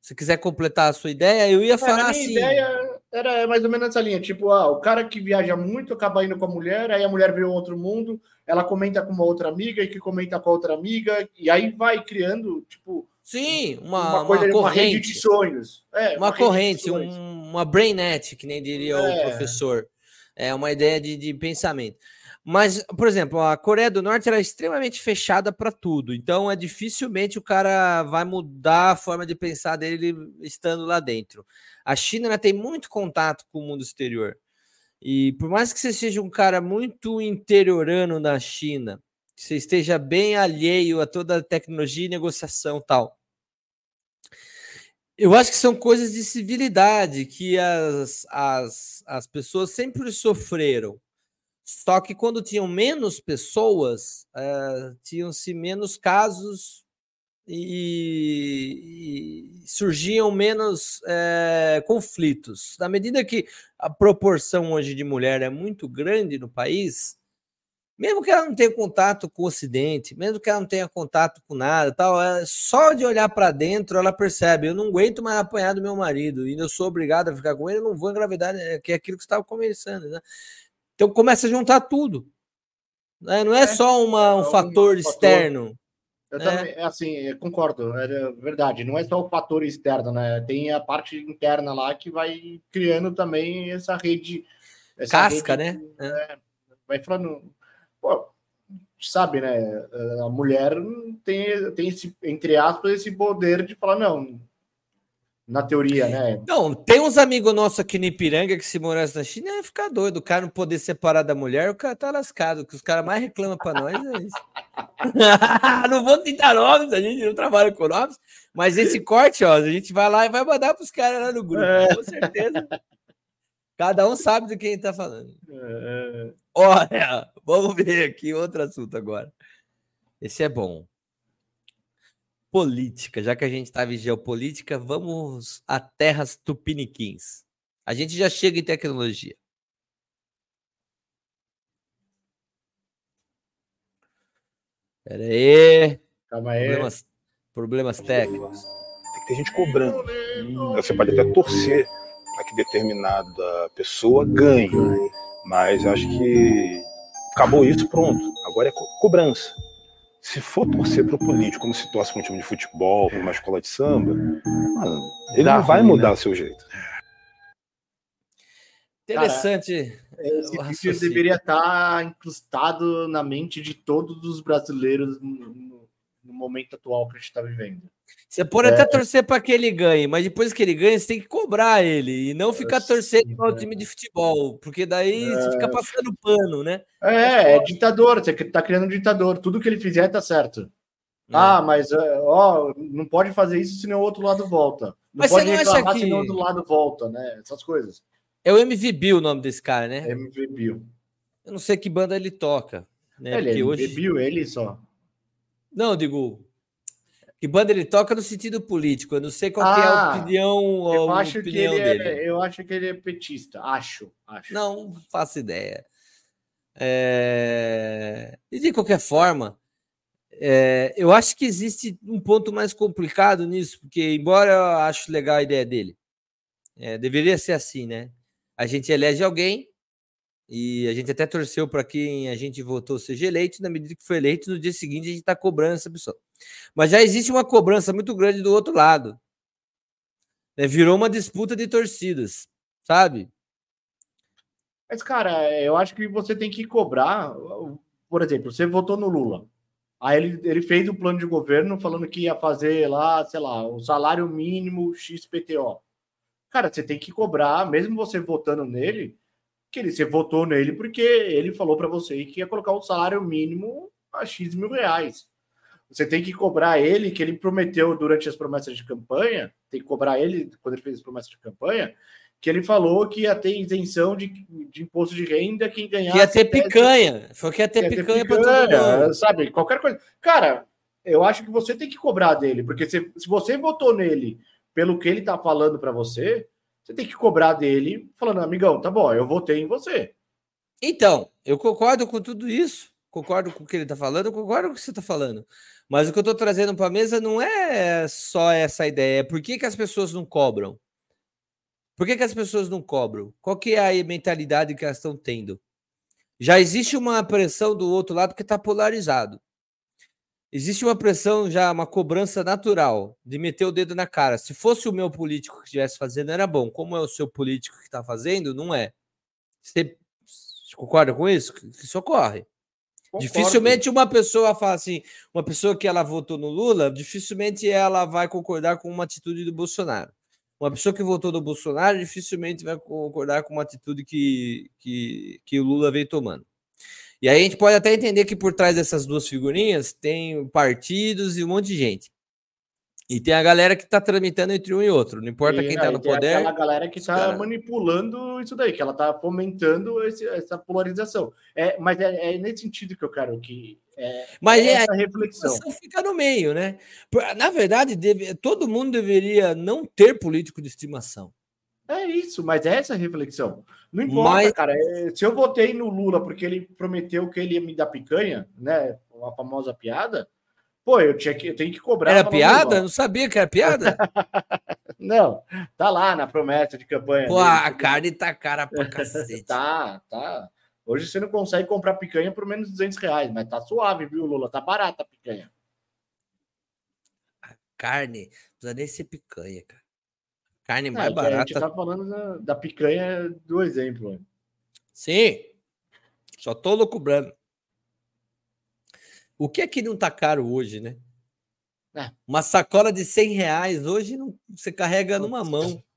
Se quiser completar a sua ideia, eu ia é, falar assim. ideia era mais ou menos essa linha: tipo, ah, o cara que viaja muito acaba indo com a mulher, aí a mulher vê outro mundo, ela comenta com uma outra amiga e que comenta com a outra amiga, e aí vai criando, tipo Sim, uma, uma, coisa, uma corrente. Uma rede de sonhos. É, uma, uma corrente, um, uma brainnet, que nem diria é. o professor. É uma ideia de, de pensamento. Mas, por exemplo, a Coreia do Norte era é extremamente fechada para tudo. Então, é dificilmente o cara vai mudar a forma de pensar dele estando lá dentro. A China tem muito contato com o mundo exterior. E por mais que você seja um cara muito interiorano na China, que você esteja bem alheio a toda a tecnologia e negociação tal. Eu acho que são coisas de civilidade que as, as, as pessoas sempre sofreram. Só que quando tinham menos pessoas, uh, tinham-se menos casos e, e surgiam menos uh, conflitos. Na medida que a proporção hoje de mulher é muito grande no país, mesmo que ela não tenha contato com o Ocidente, mesmo que ela não tenha contato com nada, tal, é, só de olhar para dentro ela percebe: eu não aguento mais apanhar do meu marido e eu sou obrigado a ficar com ele, eu não vou engravidar, é, que é aquilo que você estava conversando. Né? Então começa a juntar tudo. Né? Não é, é só uma, um é fator externo. Eu né? também, assim, eu concordo, é verdade. Não é só o fator externo, né? Tem a parte interna lá que vai criando também essa rede. Essa Casca, rede, né? É, vai falando pô, sabe, né? A mulher tem, tem esse, entre aspas, esse poder de falar, não, na teoria, né? Não, tem uns amigos nossos aqui no Ipiranga que se morasse na China ia ficar doido. O cara não poder separar da mulher, o cara tá lascado. que os caras mais reclamam para nós é isso. não vou tentar nomes, a gente não trabalha com nomes, mas esse corte, ó, a gente vai lá e vai mandar para os caras lá no grupo, é. com certeza. Cada um sabe do quem está falando. É. Olha, vamos ver aqui outro assunto agora. Esse é bom. Política, já que a gente estava em geopolítica, vamos a terras tupiniquins. A gente já chega em tecnologia. Pera aí. Calma aí. Problemas, problemas técnicos. Tem que ter gente cobrando. Você pode até torcer que determinada pessoa ganhe. Mas acho que acabou isso, pronto. Agora é co cobrança. Se for torcer para o político como se torce para um time de futebol, para uma escola de samba, mano, ele Dá não vai ruim, mudar né? o seu jeito. Interessante. Cara, esse vídeo deveria estar incrustado na mente de todos os brasileiros no, no momento atual que a gente está vivendo. Você pode é. até torcer para que ele ganhe, mas depois que ele ganha, você tem que cobrar ele e não ficar torcendo para o time de futebol, porque daí é. você fica passando pano, né? É, é ditador, você está criando um ditador, tudo que ele fizer tá certo. É. Ah, mas ó, não pode fazer isso senão o outro lado volta. Não mas pode você não acha que... senão o outro lado volta, né? Essas coisas. É o MV Bill o nome desse cara, né? MV Bill. Eu não sei que banda ele toca. Né? Ele é MV hoje... Bill, ele só. Não, digo, que banda ele toca no sentido político. Eu não sei qual ah, é a ah, opinião. Eu acho opinião que ele é, dele. é, eu acho que ele é petista. Acho, acho. Não faço ideia. É... E de qualquer forma, é... eu acho que existe um ponto mais complicado nisso, porque embora eu acho legal a ideia dele, é, deveria ser assim, né? A gente elege alguém e a gente até torceu para quem a gente votou seja eleito, na medida que foi eleito, no dia seguinte a gente está cobrando essa pessoa. Mas já existe uma cobrança muito grande do outro lado. Né? Virou uma disputa de torcidas, sabe? Mas, cara, eu acho que você tem que cobrar. Por exemplo, você votou no Lula. Aí ele, ele fez o plano de governo falando que ia fazer lá, sei lá, o salário mínimo XPTO. Cara, você tem que cobrar, mesmo você votando nele, que ele, você votou nele porque ele falou para você que ia colocar o salário mínimo a X mil reais. Você tem que cobrar ele, que ele prometeu durante as promessas de campanha, tem que cobrar ele quando ele fez as promessas de campanha, que ele falou que ia ter isenção de, de imposto de renda quem ganhasse. Que ia ter picanha. Foi que ia ter que picanha, para todo mundo. Sabe, qualquer coisa. Cara, eu acho que você tem que cobrar dele, porque se, se você votou nele pelo que ele tá falando para você, você tem que cobrar dele, falando, amigão, tá bom, eu votei em você. Então, eu concordo com tudo isso, concordo com o que ele tá falando, concordo com o que você tá falando. Mas o que eu estou trazendo para a mesa não é só essa ideia. É por que, que as pessoas não cobram? Por que, que as pessoas não cobram? Qual que é a mentalidade que elas estão tendo? Já existe uma pressão do outro lado que está polarizado. Existe uma pressão já, uma cobrança natural de meter o dedo na cara. Se fosse o meu político que estivesse fazendo, era bom. Como é o seu político que está fazendo, não é. Você concorda com isso? Que isso ocorre. Concordo. Dificilmente uma pessoa fala assim, uma pessoa que ela votou no Lula, dificilmente ela vai concordar com uma atitude do Bolsonaro. Uma pessoa que votou no Bolsonaro dificilmente vai concordar com uma atitude que, que, que o Lula veio tomando. E aí a gente pode até entender que por trás dessas duas figurinhas tem partidos e um monte de gente. E tem a galera que está tramitando entre um e outro, não importa E quem está no tem poder. aquela galera que está manipulando isso daí, que ela está fomentando esse- essa polarização. É, mas é, é nesse sentido que eu quero que é, Mas é, essa reflexão. fica no meio, né? Na verdade, deve- todo mundo deveria não ter político de estimação. É isso, mas é essa reflexão. Não importa, Mas- cara. é, se eu votei no Lula porque ele prometeu que ele ia me dar picanha, né? A famosa piada, pô, eu, tinha que, eu tenho que cobrar. Era piada? Não sabia que era piada? Não, tá lá na promessa de campanha. Pô, dele. a carne tá cara pra cacete. Tá, tá. Hoje você não consegue comprar picanha por menos de 200 reais, mas tá suave, viu, Lula? Tá barata a picanha. Carne, não precisa nem ser picanha, cara. Carne mais É, que A gente barata. tá falando da, da picanha do exemplo. né? Sim. Só tô loucubrando. O que é que não tá caro hoje, né? É. Uma sacola de 100 reais hoje não, você carrega numa mão.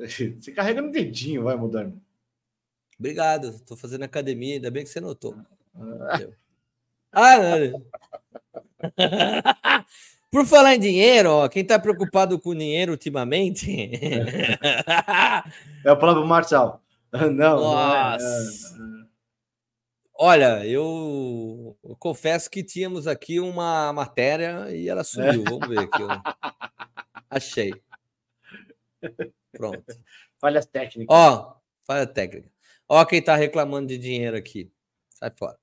Você carrega no dedinho, vai mudando. Obrigado, tô fazendo academia, ainda bem que você notou. Ah, não. Por falar em dinheiro, ó, quem tá preocupado com dinheiro ultimamente. É o próprio Marçal. Não, não é, Nossa. Olha, eu, eu confesso que tínhamos aqui uma matéria e ela sumiu. Vamos ver aqui. Achei. Pronto. falhas técnicas. Ó, falha técnica. Ó, quem tá reclamando de dinheiro aqui. Sai fora.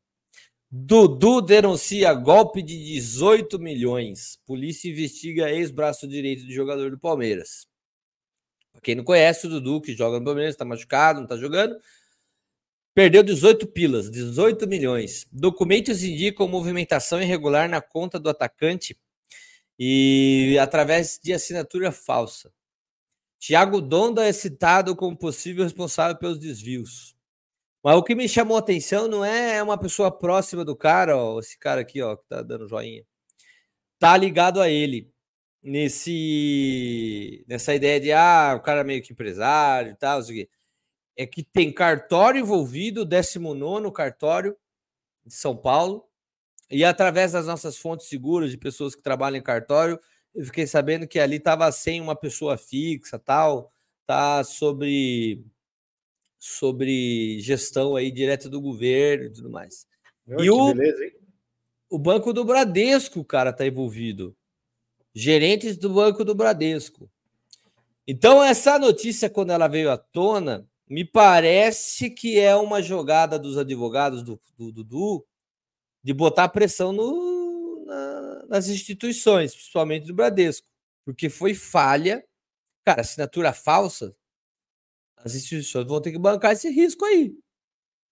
Dudu denuncia golpe de 18 milhões. Polícia investiga ex-braço direito de jogador do Palmeiras. Pra quem não conhece o Dudu, que joga no Palmeiras, tá machucado, não tá jogando. Perdeu 18 pilas, 18 milhões. Documentos indicam movimentação irregular na conta do atacante e através de assinatura falsa. Thiago Donda é citado como possível responsável pelos desvios. Mas o que me chamou a atenção não é uma pessoa próxima do cara, ó, esse cara aqui, ó, que tá dando joinha. Tá ligado a ele nesse nessa ideia de ah, o cara é meio que empresário e tal, quê. É que tem cartório envolvido, 19 cartório de São Paulo, e através das nossas fontes seguras de pessoas que trabalham em cartório, eu fiquei sabendo que ali estava sem uma pessoa fixa, tal, tá sobre sobre gestão aí direto do governo e tudo mais. Meu, e o- beleza? O Banco do Bradesco, cara, tá envolvido. Gerentes do Banco do Bradesco. Então, essa notícia, quando ela veio à tona, me parece que é uma jogada dos advogados do do Dudu de botar pressão no- na- nas instituições, principalmente do Bradesco, porque foi falha. Cara, assinatura falsa, as instituições vão ter que bancar esse risco aí.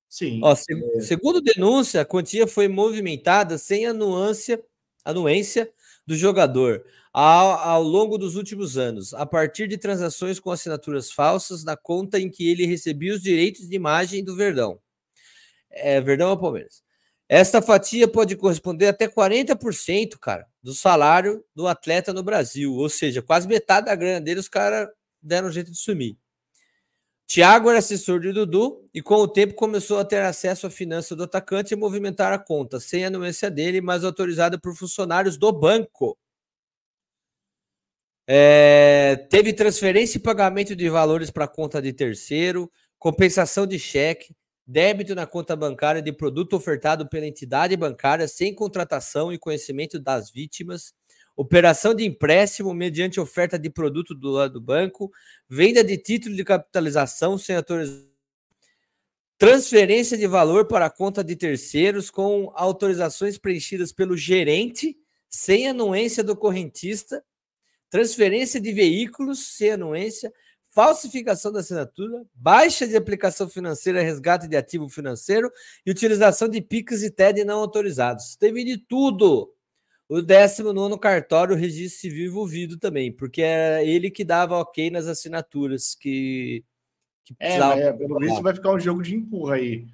Sim. Ó, se- segundo denúncia, a quantia foi movimentada sem anuância, anuência do jogador ao, ao longo dos últimos anos, a partir de transações com assinaturas falsas na conta em que ele recebia os direitos de imagem do Verdão. É, Verdão ou Palmeiras. Esta fatia pode corresponder até 40%, cara, do salário do atleta no Brasil. Ou seja, quase metade da grana dele os caras deram um jeito de sumir. Thiago era assessor de Dudu e, com o tempo, começou a ter acesso à finança do atacante e movimentar a conta, sem anuência dele, mas autorizada por funcionários do banco. É, teve transferência e pagamento de valores para conta de terceiro, compensação de cheque, débito na conta bancária de produto ofertado pela entidade bancária sem contratação e conhecimento das vítimas, operação de empréstimo mediante oferta de produto do lado do banco, venda de título de capitalização sem autorização, transferência de valor para a conta de terceiros com autorizações preenchidas pelo gerente sem anuência do correntista, transferência de veículos sem anuência, falsificação da assinatura, baixa de aplicação financeira, resgate de ativo financeiro e utilização de PIX e TED não autorizados. Teve de tudo. O 19 cartório, o registro civil envolvido também, porque era ele que dava ok nas assinaturas que, que É, é, pelo visto vai ficar um jogo de empurra aí.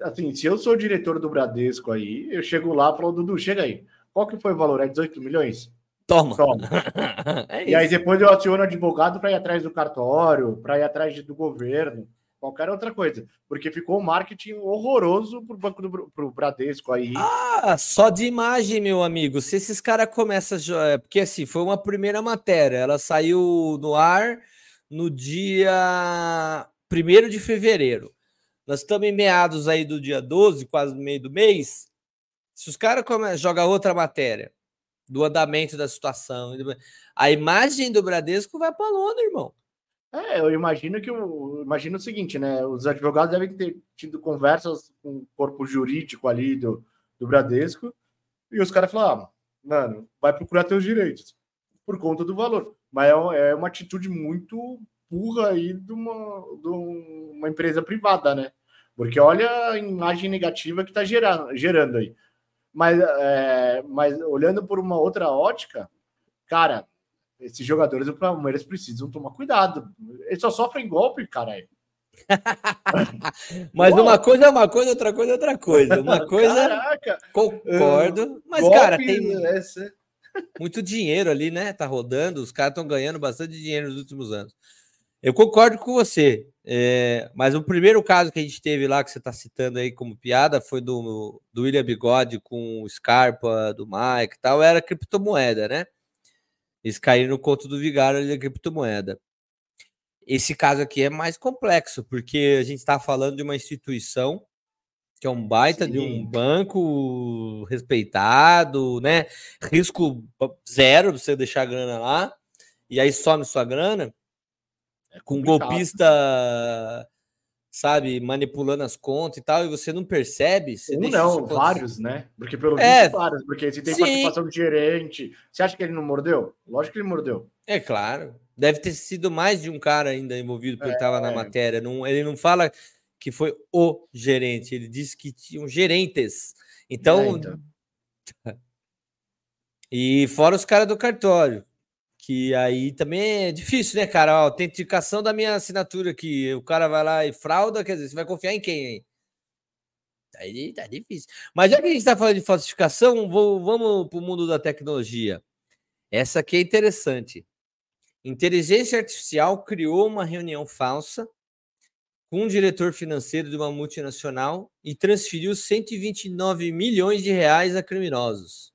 Assim, se eu sou diretor do Bradesco aí, eu chego lá e falo, Dudu, chega aí. Qual que foi o valor? É 18 milhões? Toma. Toma. É E aí depois eu aciono advogado para ir atrás do cartório, para ir atrás do governo. Qualquer outra coisa, porque ficou um marketing horroroso pro banco do pro Bradesco aí. Ah, só de imagem, meu amigo. Se esses caras começam. É, porque assim, foi uma primeira matéria, ela saiu no ar no dia 1 de fevereiro. Nós estamos em meados aí do dia 12, quase no meio do mês. Se os caras jogam outra matéria do andamento da situação, a imagem do Bradesco vai para Londres, irmão. É, eu imagino que eu imagino o seguinte, né? Os advogados devem ter tido conversas com o corpo jurídico ali do, do Bradesco, e os caras falaram, ah, mano, vai procurar teus direitos por conta do valor. Mas é, é uma atitude muito burra aí de uma, de uma empresa privada, né? Porque olha a imagem negativa que está gerando, gerando aí. Mas, é, mas olhando por uma outra ótica, cara, esses jogadores do Palmeiras precisam tomar cuidado. Eles só sofrem golpe, cara. mas uma coisa é uma coisa, outra coisa é outra coisa. Uma coisa. Caraca. Concordo. Mas, golpe, cara, tem essa... muito dinheiro ali, né? Tá rodando, os caras estão ganhando bastante dinheiro nos últimos anos. Eu concordo com você. É, mas o primeiro caso que a gente teve lá, que você está citando aí como piada, foi do, do William Bigode com o Scarpa, do Mike e tal, era criptomoeda, né? Eles caíram no conto do vigário da criptomoeda. Esse caso aqui é mais complexo, porque a gente está falando de uma instituição que é um baita Sim. de um banco respeitado, né? Risco zero você deixar a grana lá, e aí some sua grana. É com golpista sabe, manipulando as contas e tal, e você não percebe. Você um não, vários, né? Porque pelo é, visto, vários, porque se tem sim. participação de gerente, você acha que ele não mordeu? Lógico que ele mordeu. É claro. Deve ter sido mais de um cara ainda envolvido, porque é, estava na matéria. Não, ele não fala que foi o gerente, ele disse que tinham gerentes. Então. É, então. e fora os caras do cartório. Que aí também é difícil, né, cara? A autenticação da minha assinatura aqui. O cara vai lá e frauda, quer dizer, você vai confiar em quem aí? Aí tá difícil. Mas já que a gente está falando de falsificação, vou, vamos para o mundo da tecnologia. Essa aqui é interessante. Inteligência artificial criou uma reunião falsa com um diretor financeiro de uma multinacional e transferiu 129 milhões de reais a criminosos.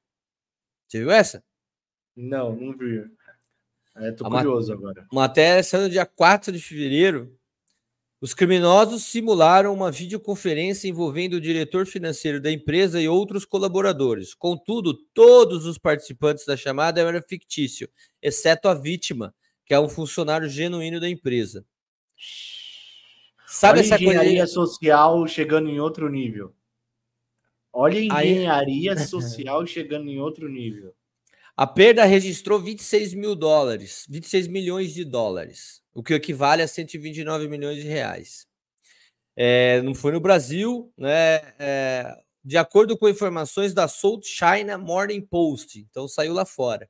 Você viu essa? Não, não vi. É, tô a curioso mat agora. Matéria no dia 4 de fevereiro. Os criminosos simularam uma videoconferência envolvendo o diretor financeiro da empresa e outros colaboradores. Contudo, todos os participantes da chamada eram fictícios, exceto a vítima, que é um funcionário genuíno da empresa. Sabe Olha essa engenharia coisa... social chegando em outro nível. Olha a engenharia Aí... social chegando em outro nível. A perda registrou 26 mil dólares, 26 milhões de dólares, o que equivale a 129 milhões de reais. É, não foi no Brasil, né? É, de acordo com informações da South China Morning Post, então saiu lá fora.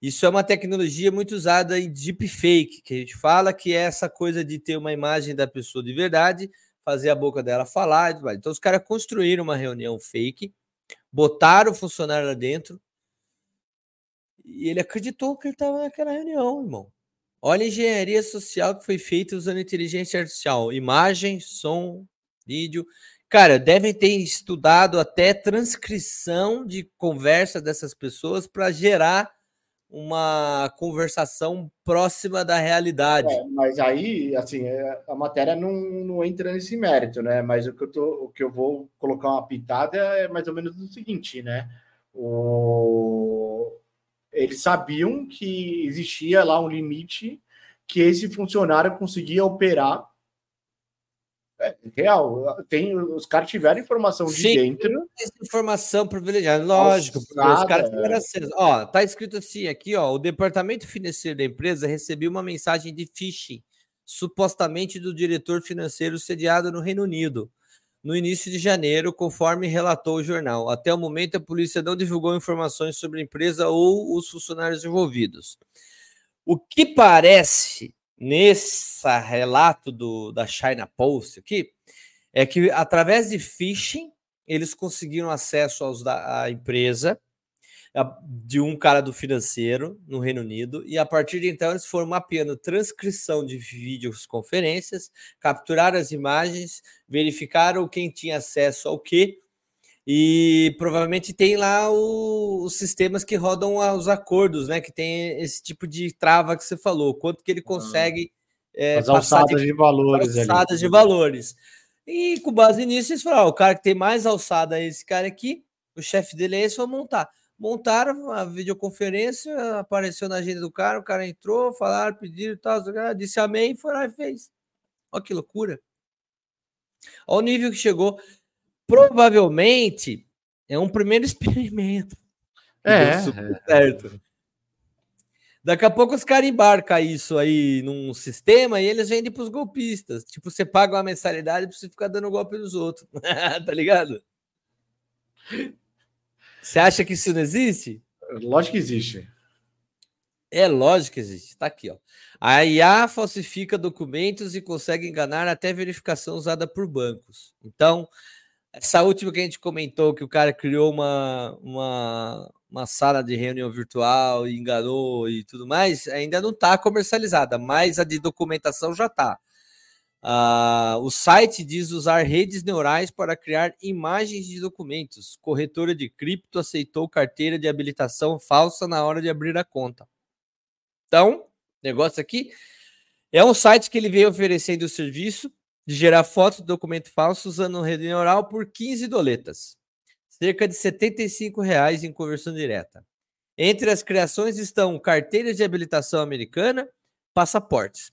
Isso é uma tecnologia muito usada em deepfake, que a gente fala que é essa coisa de ter uma imagem da pessoa de verdade, fazer a boca dela falar. Então os caras construíram uma reunião fake, botaram o funcionário lá dentro, e ele acreditou que ele estava naquela reunião, irmão. Olha a engenharia social que foi feita usando inteligência artificial. Imagem, som, vídeo. Cara, devem ter estudado até transcrição de conversa dessas pessoas para gerar uma conversação próxima da realidade. É, mas aí, assim, é, a matéria não, não entra nesse mérito, né? Mas o que eu, tô, o que eu vou colocar uma pitada é mais ou menos o seguinte, né? O, eles sabiam que existia lá um limite que esse funcionário conseguia operar. É, real, tem, os caras tiveram informação de Sim, dentro. Informação privilegiada, lógico. os caras tiveram acesso. Ó, tá escrito assim aqui, ó. O departamento financeiro da empresa recebeu uma mensagem de phishing, supostamente do diretor financeiro sediado no Reino Unido no início de janeiro, conforme relatou o jornal. Até o momento, a polícia não divulgou informações sobre a empresa ou os funcionários envolvidos. O que parece nesse relato do, da China Post aqui é que, através de phishing, eles conseguiram acesso aos, da, à empresa, de um cara do financeiro no Reino Unido, e a partir de então eles foram mapeando transcrição de vídeos conferências, capturaram as imagens, verificaram quem tinha acesso ao que, e provavelmente tem lá o, os sistemas que rodam os acordos, né? Que tem esse tipo de trava que você falou, quanto que ele consegue é, as alçadas de, de valores. Alçadas ali. de valores. E com base nisso, eles falaram: o cara que tem mais alçada é esse cara aqui, o chefe dele é esse, vou montar. Montaram a videoconferência, apareceu na agenda do cara, o cara entrou, falaram, pediram e tal, disse amém, foi lá e fez. Olha que loucura. Olha o nível que chegou. Provavelmente é um primeiro experimento. É, é. certo. Daqui a pouco os caras embarcam isso aí num sistema e eles vendem para os golpistas. Tipo, você paga uma mensalidade para você ficar dando golpe nos outros. tá ligado? Você acha que isso não existe? Lógico que existe. É lógico que existe. Tá aqui, ó. A IA falsifica documentos e consegue enganar até verificação usada por bancos. Então, essa última que a gente comentou, que o cara criou uma, uma, uma sala de reunião virtual e enganou e tudo mais, ainda não está comercializada, mas a de documentação já está. Uh, o site diz usar redes neurais para criar imagens de documentos. Corretora de cripto aceitou carteira de habilitação falsa na hora de abrir a conta. Então, negócio aqui é um site que ele veio oferecendo o serviço de gerar fotos de documento falso usando rede neural por 15 doletas, cerca de 75 reais em conversão direta. Entre as criações estão carteiras de habilitação americana, passaportes.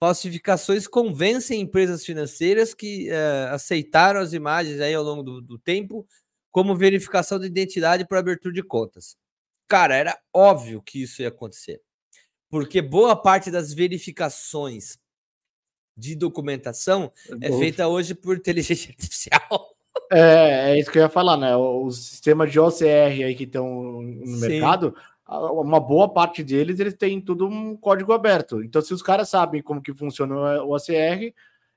Falsificações convencem empresas financeiras que uh, aceitaram as imagens aí ao longo do, do tempo como verificação de identidade para abertura de contas. Cara, era óbvio que isso ia acontecer. Porque boa parte das verificações de documentação é feita hoje por inteligência artificial. É, é isso que eu ia falar, né? Os sistemas de OCR aí que estão no Sim. mercado, uma boa parte deles, eles têm tudo um código aberto. Então, se os caras sabem como que funciona o OCR,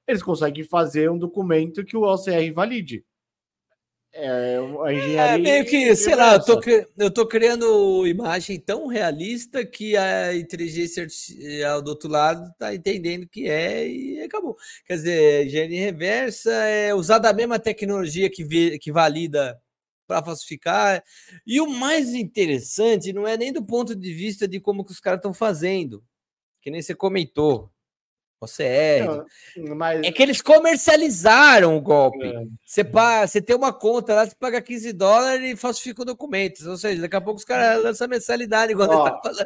eles conseguem fazer um documento que o OCR valide. É, a engenharia. É meio que, sei lá, eu tô, eu tô criando imagem tão realista que a inteligência artificial do outro lado tá entendendo que é e acabou. Quer dizer, engenharia reversa é usar da mesma tecnologia que, vê, que valida para falsificar. E o mais interessante não é nem do ponto de vista de como que os caras estão fazendo, que nem você comentou. Você é. Não, mas... É que eles comercializaram o golpe. É. Você, paga, você tem uma conta lá, você paga 15 dólares e falsifica documentos. Ou seja, daqui a pouco os caras lançam mensalidade, igual Ó, tá falando.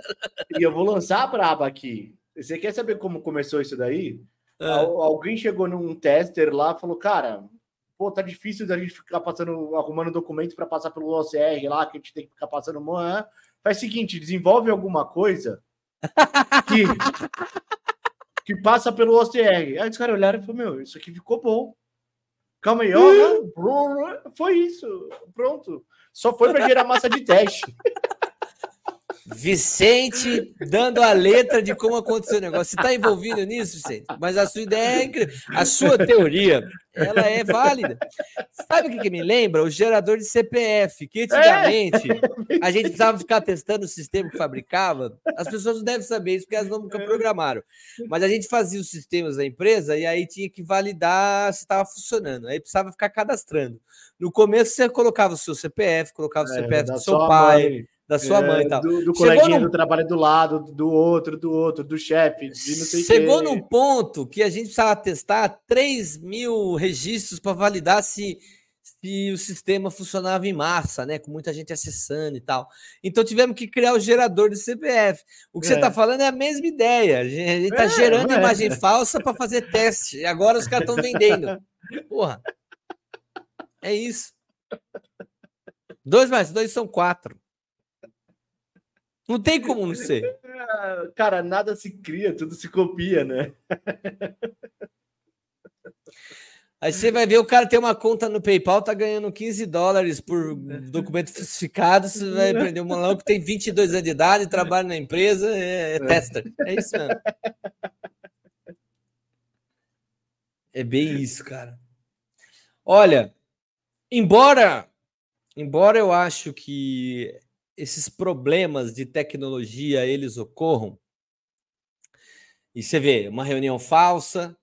E eu vou lançar a braba aqui. Você quer saber como começou isso daí? É. Alguém chegou num tester lá e falou: Cara, pô, tá difícil da gente ficar passando, arrumando documentos para passar pelo OCR lá, que a gente tem que ficar passando. Faz o seguinte: desenvolve alguma coisa que que passa pelo OCR. Aí os caras olharam e falaram: Meu, isso aqui ficou bom. Calma aí, ó. Foi isso. Pronto. Só foi para gerar massa de teste. Vicente dando a letra de como aconteceu o negócio. Você está envolvido nisso, Vicente? Mas a sua ideia é incrível. A sua teoria, ela é válida. Sabe o que, que me lembra? O gerador de CPF, que antigamente é. a gente precisava ficar testando o sistema que fabricava. As pessoas não devem saber isso porque elas nunca programaram. Mas a gente fazia os sistemas da empresa e aí tinha que validar se estava funcionando. Aí precisava ficar cadastrando. No começo você colocava o seu CPF, colocava o é, CPF do seu pai. Mãe da sua é, mãe e tal. Do, do coleguinha no... do trabalho do lado, do outro, do outro, do chefe, Chegou num ponto que a gente precisava testar 3 mil registros para validar se, se o sistema funcionava em massa, né? Com muita gente acessando e tal. Então tivemos que criar o gerador de CPF. O que é. você está falando é a mesma ideia. A gente está é, gerando é. imagem falsa para fazer teste. E agora os caras estão vendendo. Porra. É isso. Dois mais dois são quatro. Não tem como não ser. Cara, nada se cria, tudo se copia, né? Aí você vai ver o cara tem uma conta no PayPal, tá ganhando 15 dólares por documento falsificado. Você vai prender um maluco que tem 22 anos de idade, trabalha na empresa, é, é tester. É isso mesmo. É bem isso, cara. Olha, embora embora eu acho que esses problemas de tecnologia eles ocorram, e você vê uma reunião falsa,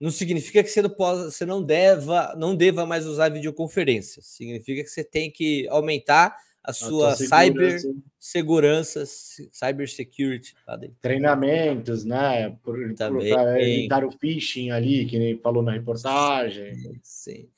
não significa que você não, possa, você não deva, não deva mais usar videoconferência. Significa que você tem que aumentar a sua a cyber segurança, cyber security. Tá Treinamentos, né? Por, Também. Para evitar o phishing ali, que nem falou na reportagem. Sim.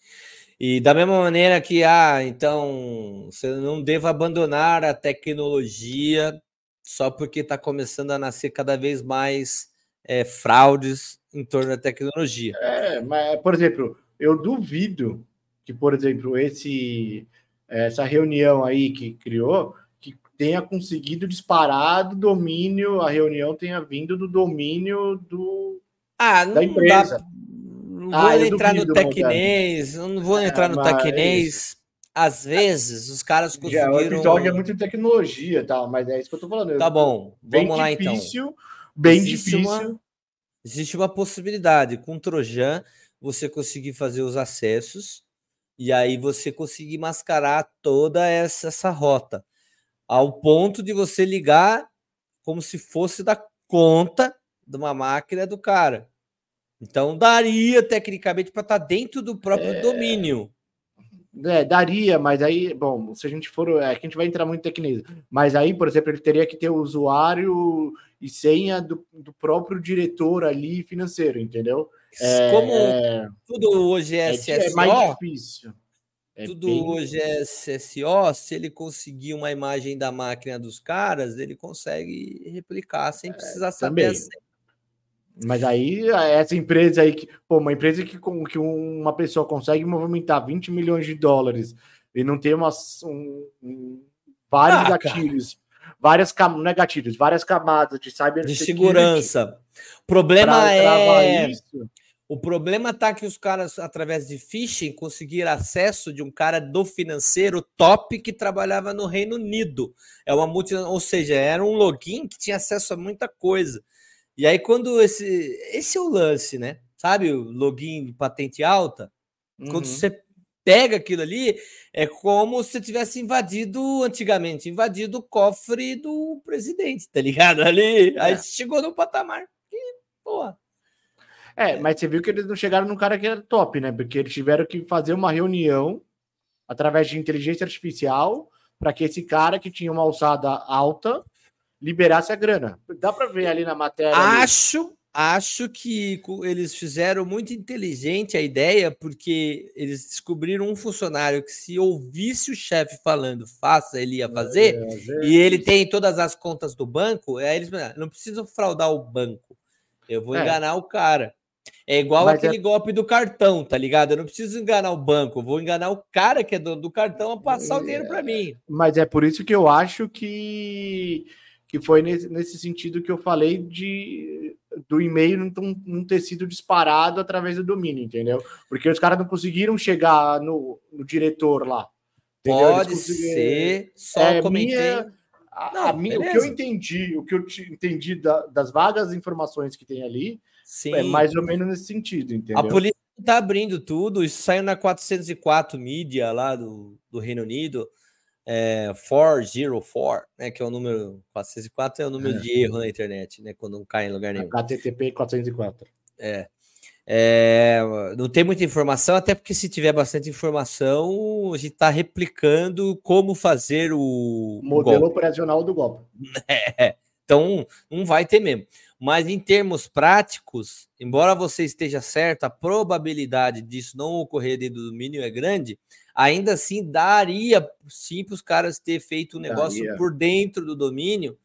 E da mesma maneira que, ah, então, você não deva abandonar a tecnologia só porque está começando a nascer cada vez mais é, fraudes em torno da tecnologia. É, mas, por exemplo, eu duvido que, por exemplo, esse essa reunião aí que criou, que tenha conseguido disparar do domínio, a reunião tenha vindo do domínio do ah, da empresa. Dá, ah, vou entrar no tecnês, não vou é, entrar no mas... tecnês. Às vezes, os caras conseguiram... Já, o episódio é muito de tecnologia e tal, mas é isso que eu tô falando. Tá bom, bem vamos lá difícil, então. Bem existe difícil. Uma, existe uma possibilidade, com o Trojan, você conseguir fazer os acessos e aí você conseguir mascarar toda essa, essa rota, ao ponto de você ligar como se fosse da conta de uma máquina do cara. Então daria tecnicamente para estar tá dentro do próprio é... domínio. É, daria, mas aí, bom, se a gente for, é que a gente vai entrar muito em tecnismo, mas aí, por exemplo, ele teria que ter o usuário e senha do, do próprio diretor ali financeiro, entendeu? É, Como é, tudo hoje é, SSO, é mais difícil. É tudo bem... hoje é SSO, se ele conseguir uma imagem da máquina dos caras, ele consegue replicar sem é, precisar saber a senha. Mas aí, essa empresa aí, que, pô, uma empresa que, que uma pessoa consegue movimentar 20 milhões de dólares e não tem umas, um, um, vários ah, gatilhos, cara. várias não é gatilhos, várias camadas de cyber de segurança. O problema é isso. O problema tá que os caras, através de phishing, conseguiram acesso de um cara do financeiro top que trabalhava no Reino Unido. É uma multi, ou seja, era um login que tinha acesso a muita coisa. E aí, quando esse. Esse é o lance, né? Sabe, o login de patente alta? Uhum. Quando você pega aquilo ali, é como se tivesse invadido antigamente invadido o cofre do presidente, tá ligado? Ali. É. Aí chegou no patamar. Que, porra. É, mas você viu que eles não chegaram num cara que era top, né? Porque eles tiveram que fazer uma reunião através de inteligência artificial para que esse cara que tinha uma alçada alta liberasse a grana. Dá para ver ali na matéria. Acho, ali. acho que eles fizeram muito inteligente a ideia, porque eles descobriram um funcionário que se ouvisse o chefe falando, faça, ele ia fazer, é, é, e ele tem todas as contas do banco, aí eles não precisam fraudar o banco. Eu vou é. enganar o cara. É igual Mas aquele é... golpe do cartão, tá ligado? Eu não preciso enganar o banco, eu vou enganar o cara que é dono do cartão a passar o dinheiro para mim. Mas é por isso que eu acho que que foi nesse, nesse sentido que eu falei de do e-mail não, não ter sido disparado através do domínio, entendeu? Porque os caras não conseguiram chegar no, no diretor lá. Entendeu? Pode ser, só é, comentei. Minha, a, não, a minha, o que eu entendi, o que eu entendi da, das vagas informações que tem ali, Sim. é mais ou menos nesse sentido, entendeu? A polícia está abrindo tudo, isso saiu na 404 mídia lá do, do Reino Unido é, 404, né, que é o número 404 é o número é. de erro na internet, né, quando não cai em lugar nenhum. HTTP 404. É. é. Não tem muita informação, até porque se tiver bastante informação, a gente está replicando como fazer o modelo operacional do golpe. É. Então, não vai ter mesmo. Mas em termos práticos, embora você esteja certo, a probabilidade disso não ocorrer dentro do domínio é grande, ainda assim daria sim para os caras ter feito o um negócio daria. por dentro do domínio,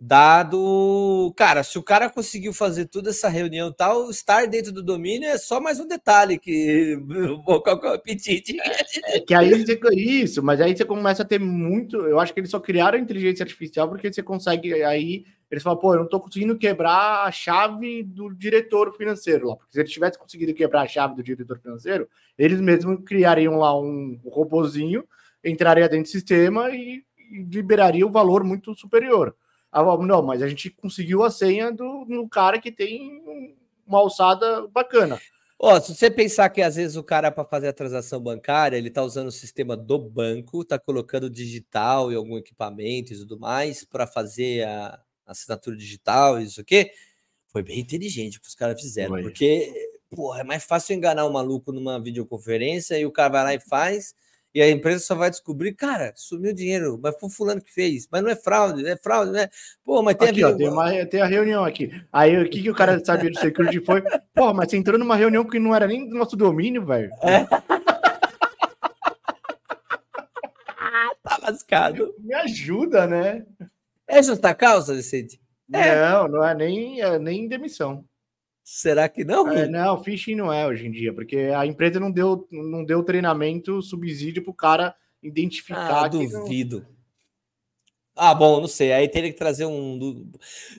dado. Cara, se o cara conseguiu fazer toda essa reunião tal, estar dentro do domínio é só mais um detalhe que qual é o apetite. É, é que aí isso, mas aí você começa a ter muito. Eu acho que eles só criaram inteligência artificial porque você consegue aí. Eles falam, pô, eu não tô conseguindo quebrar a chave do diretor financeiro lá. Porque se eles tivessem conseguido quebrar a chave do diretor financeiro, eles mesmos criariam lá um, um robozinho, entraria dentro do sistema e, e liberaria o valor muito superior. Ah, não, mas a gente conseguiu a senha do, do cara que tem uma alçada bacana. Ó, se você pensar que às vezes o cara, para fazer a transação bancária, ele tá usando o sistema do banco, tá colocando digital e algum equipamento e tudo mais para fazer a assinatura digital e isso aqui, foi bem inteligente o que os caras fizeram, Foi. porque, porra, é mais fácil enganar um maluco numa videoconferência e o cara vai lá e faz, e a empresa só vai descobrir, cara, sumiu dinheiro, mas foi o fulano que fez, mas não é fraude, é fraude, né? Pô, mas tem Aqui, a ó, tem, uma, tem a reunião aqui. Aí o que, que o cara sabia do security foi? Pô, mas você entrou numa reunião que não era nem do nosso domínio, velho. tá lascado. Me ajuda, né? É justa causa, Vicente? É. Não, não é nem, é nem demissão. Será que não? É, não, phishing não é hoje em dia, porque a empresa não deu, não deu treinamento, subsídio pro cara identificar. Ah, que não- duvido. Ah, bom, não sei. Aí teria que trazer um.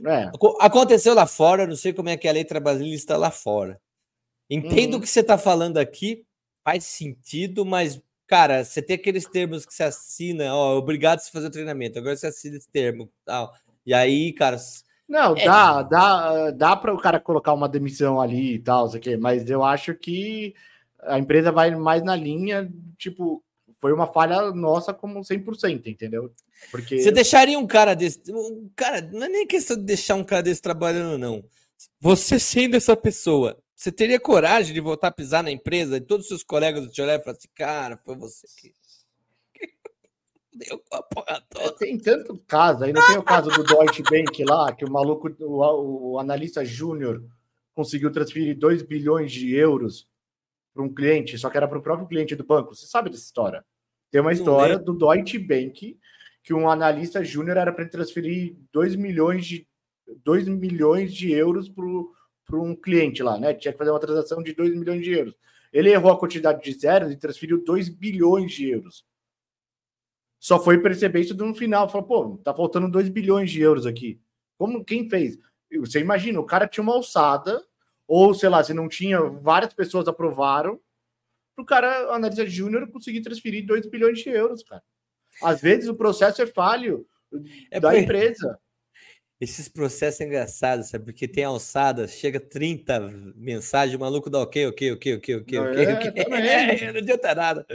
É, Aco- Aconteceu lá fora, não sei como é que é a lei trabalhista lá fora. Entendo Uhum. o que você está falando aqui, faz sentido, mas, cara, você tem aqueles termos que você assina, ó, obrigado a fazer o treinamento, agora você assina esse termo tal. E aí, cara, Não, É. dá, dá, dá para o cara colocar uma demissão ali e tal, isso aqui, mas eu acho que a empresa vai mais na linha, tipo, foi uma falha nossa como 100%, entendeu? Porque você deixaria um cara desse. Um cara, não é nem questão de deixar um cara desse trabalhando, não. Você sendo essa pessoa, você teria coragem de voltar a pisar na empresa e todos os seus colegas te olharem e falar assim, cara, foi você que. Deu com a porra toda. tem tanto caso, ainda tem o caso do Deutsche Bank lá, que o maluco, o, o analista júnior conseguiu transferir 2 bilhões de euros para um cliente, só que era para o próprio cliente do banco. Você sabe dessa história? Tem uma história do Deutsche Bank que um analista júnior era para transferir 2 milhões de 2 milhões de euros para um cliente lá, né? Tinha que fazer uma transação de 2 milhões de euros. Ele errou a quantidade de zeros e transferiu 2 bilhões de euros. Só foi perceber isso no final. Falou, pô, tá faltando 2 bilhões de euros aqui. Como quem fez? Você imagina, o cara tinha uma alçada, ou sei lá, se não tinha, várias pessoas aprovaram, para o cara, analista júnior, conseguir transferir 2 bilhões de euros, cara. Às vezes o processo é falho É da empresa. Esses processos engraçados, sabe? Porque tem alçada, chega 30 mensagens, o maluco dá ok, ok, ok, ok, ok, Não, ok, é, ok. também. não adianta nada.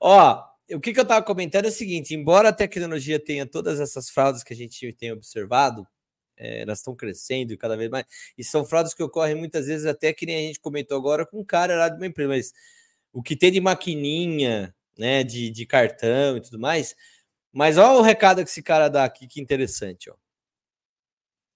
Ó, o que, que eu tava comentando é o seguinte: embora a tecnologia tenha todas essas fraudes que a gente tem observado, é, elas estão crescendo cada vez mais, e são fraudes que ocorrem muitas vezes, até que nem a gente comentou agora, com um cara lá de uma empresa, mas o que tem de maquininha, né, de, de cartão e tudo mais. Mas olha o recado que esse cara dá aqui, que interessante, ó.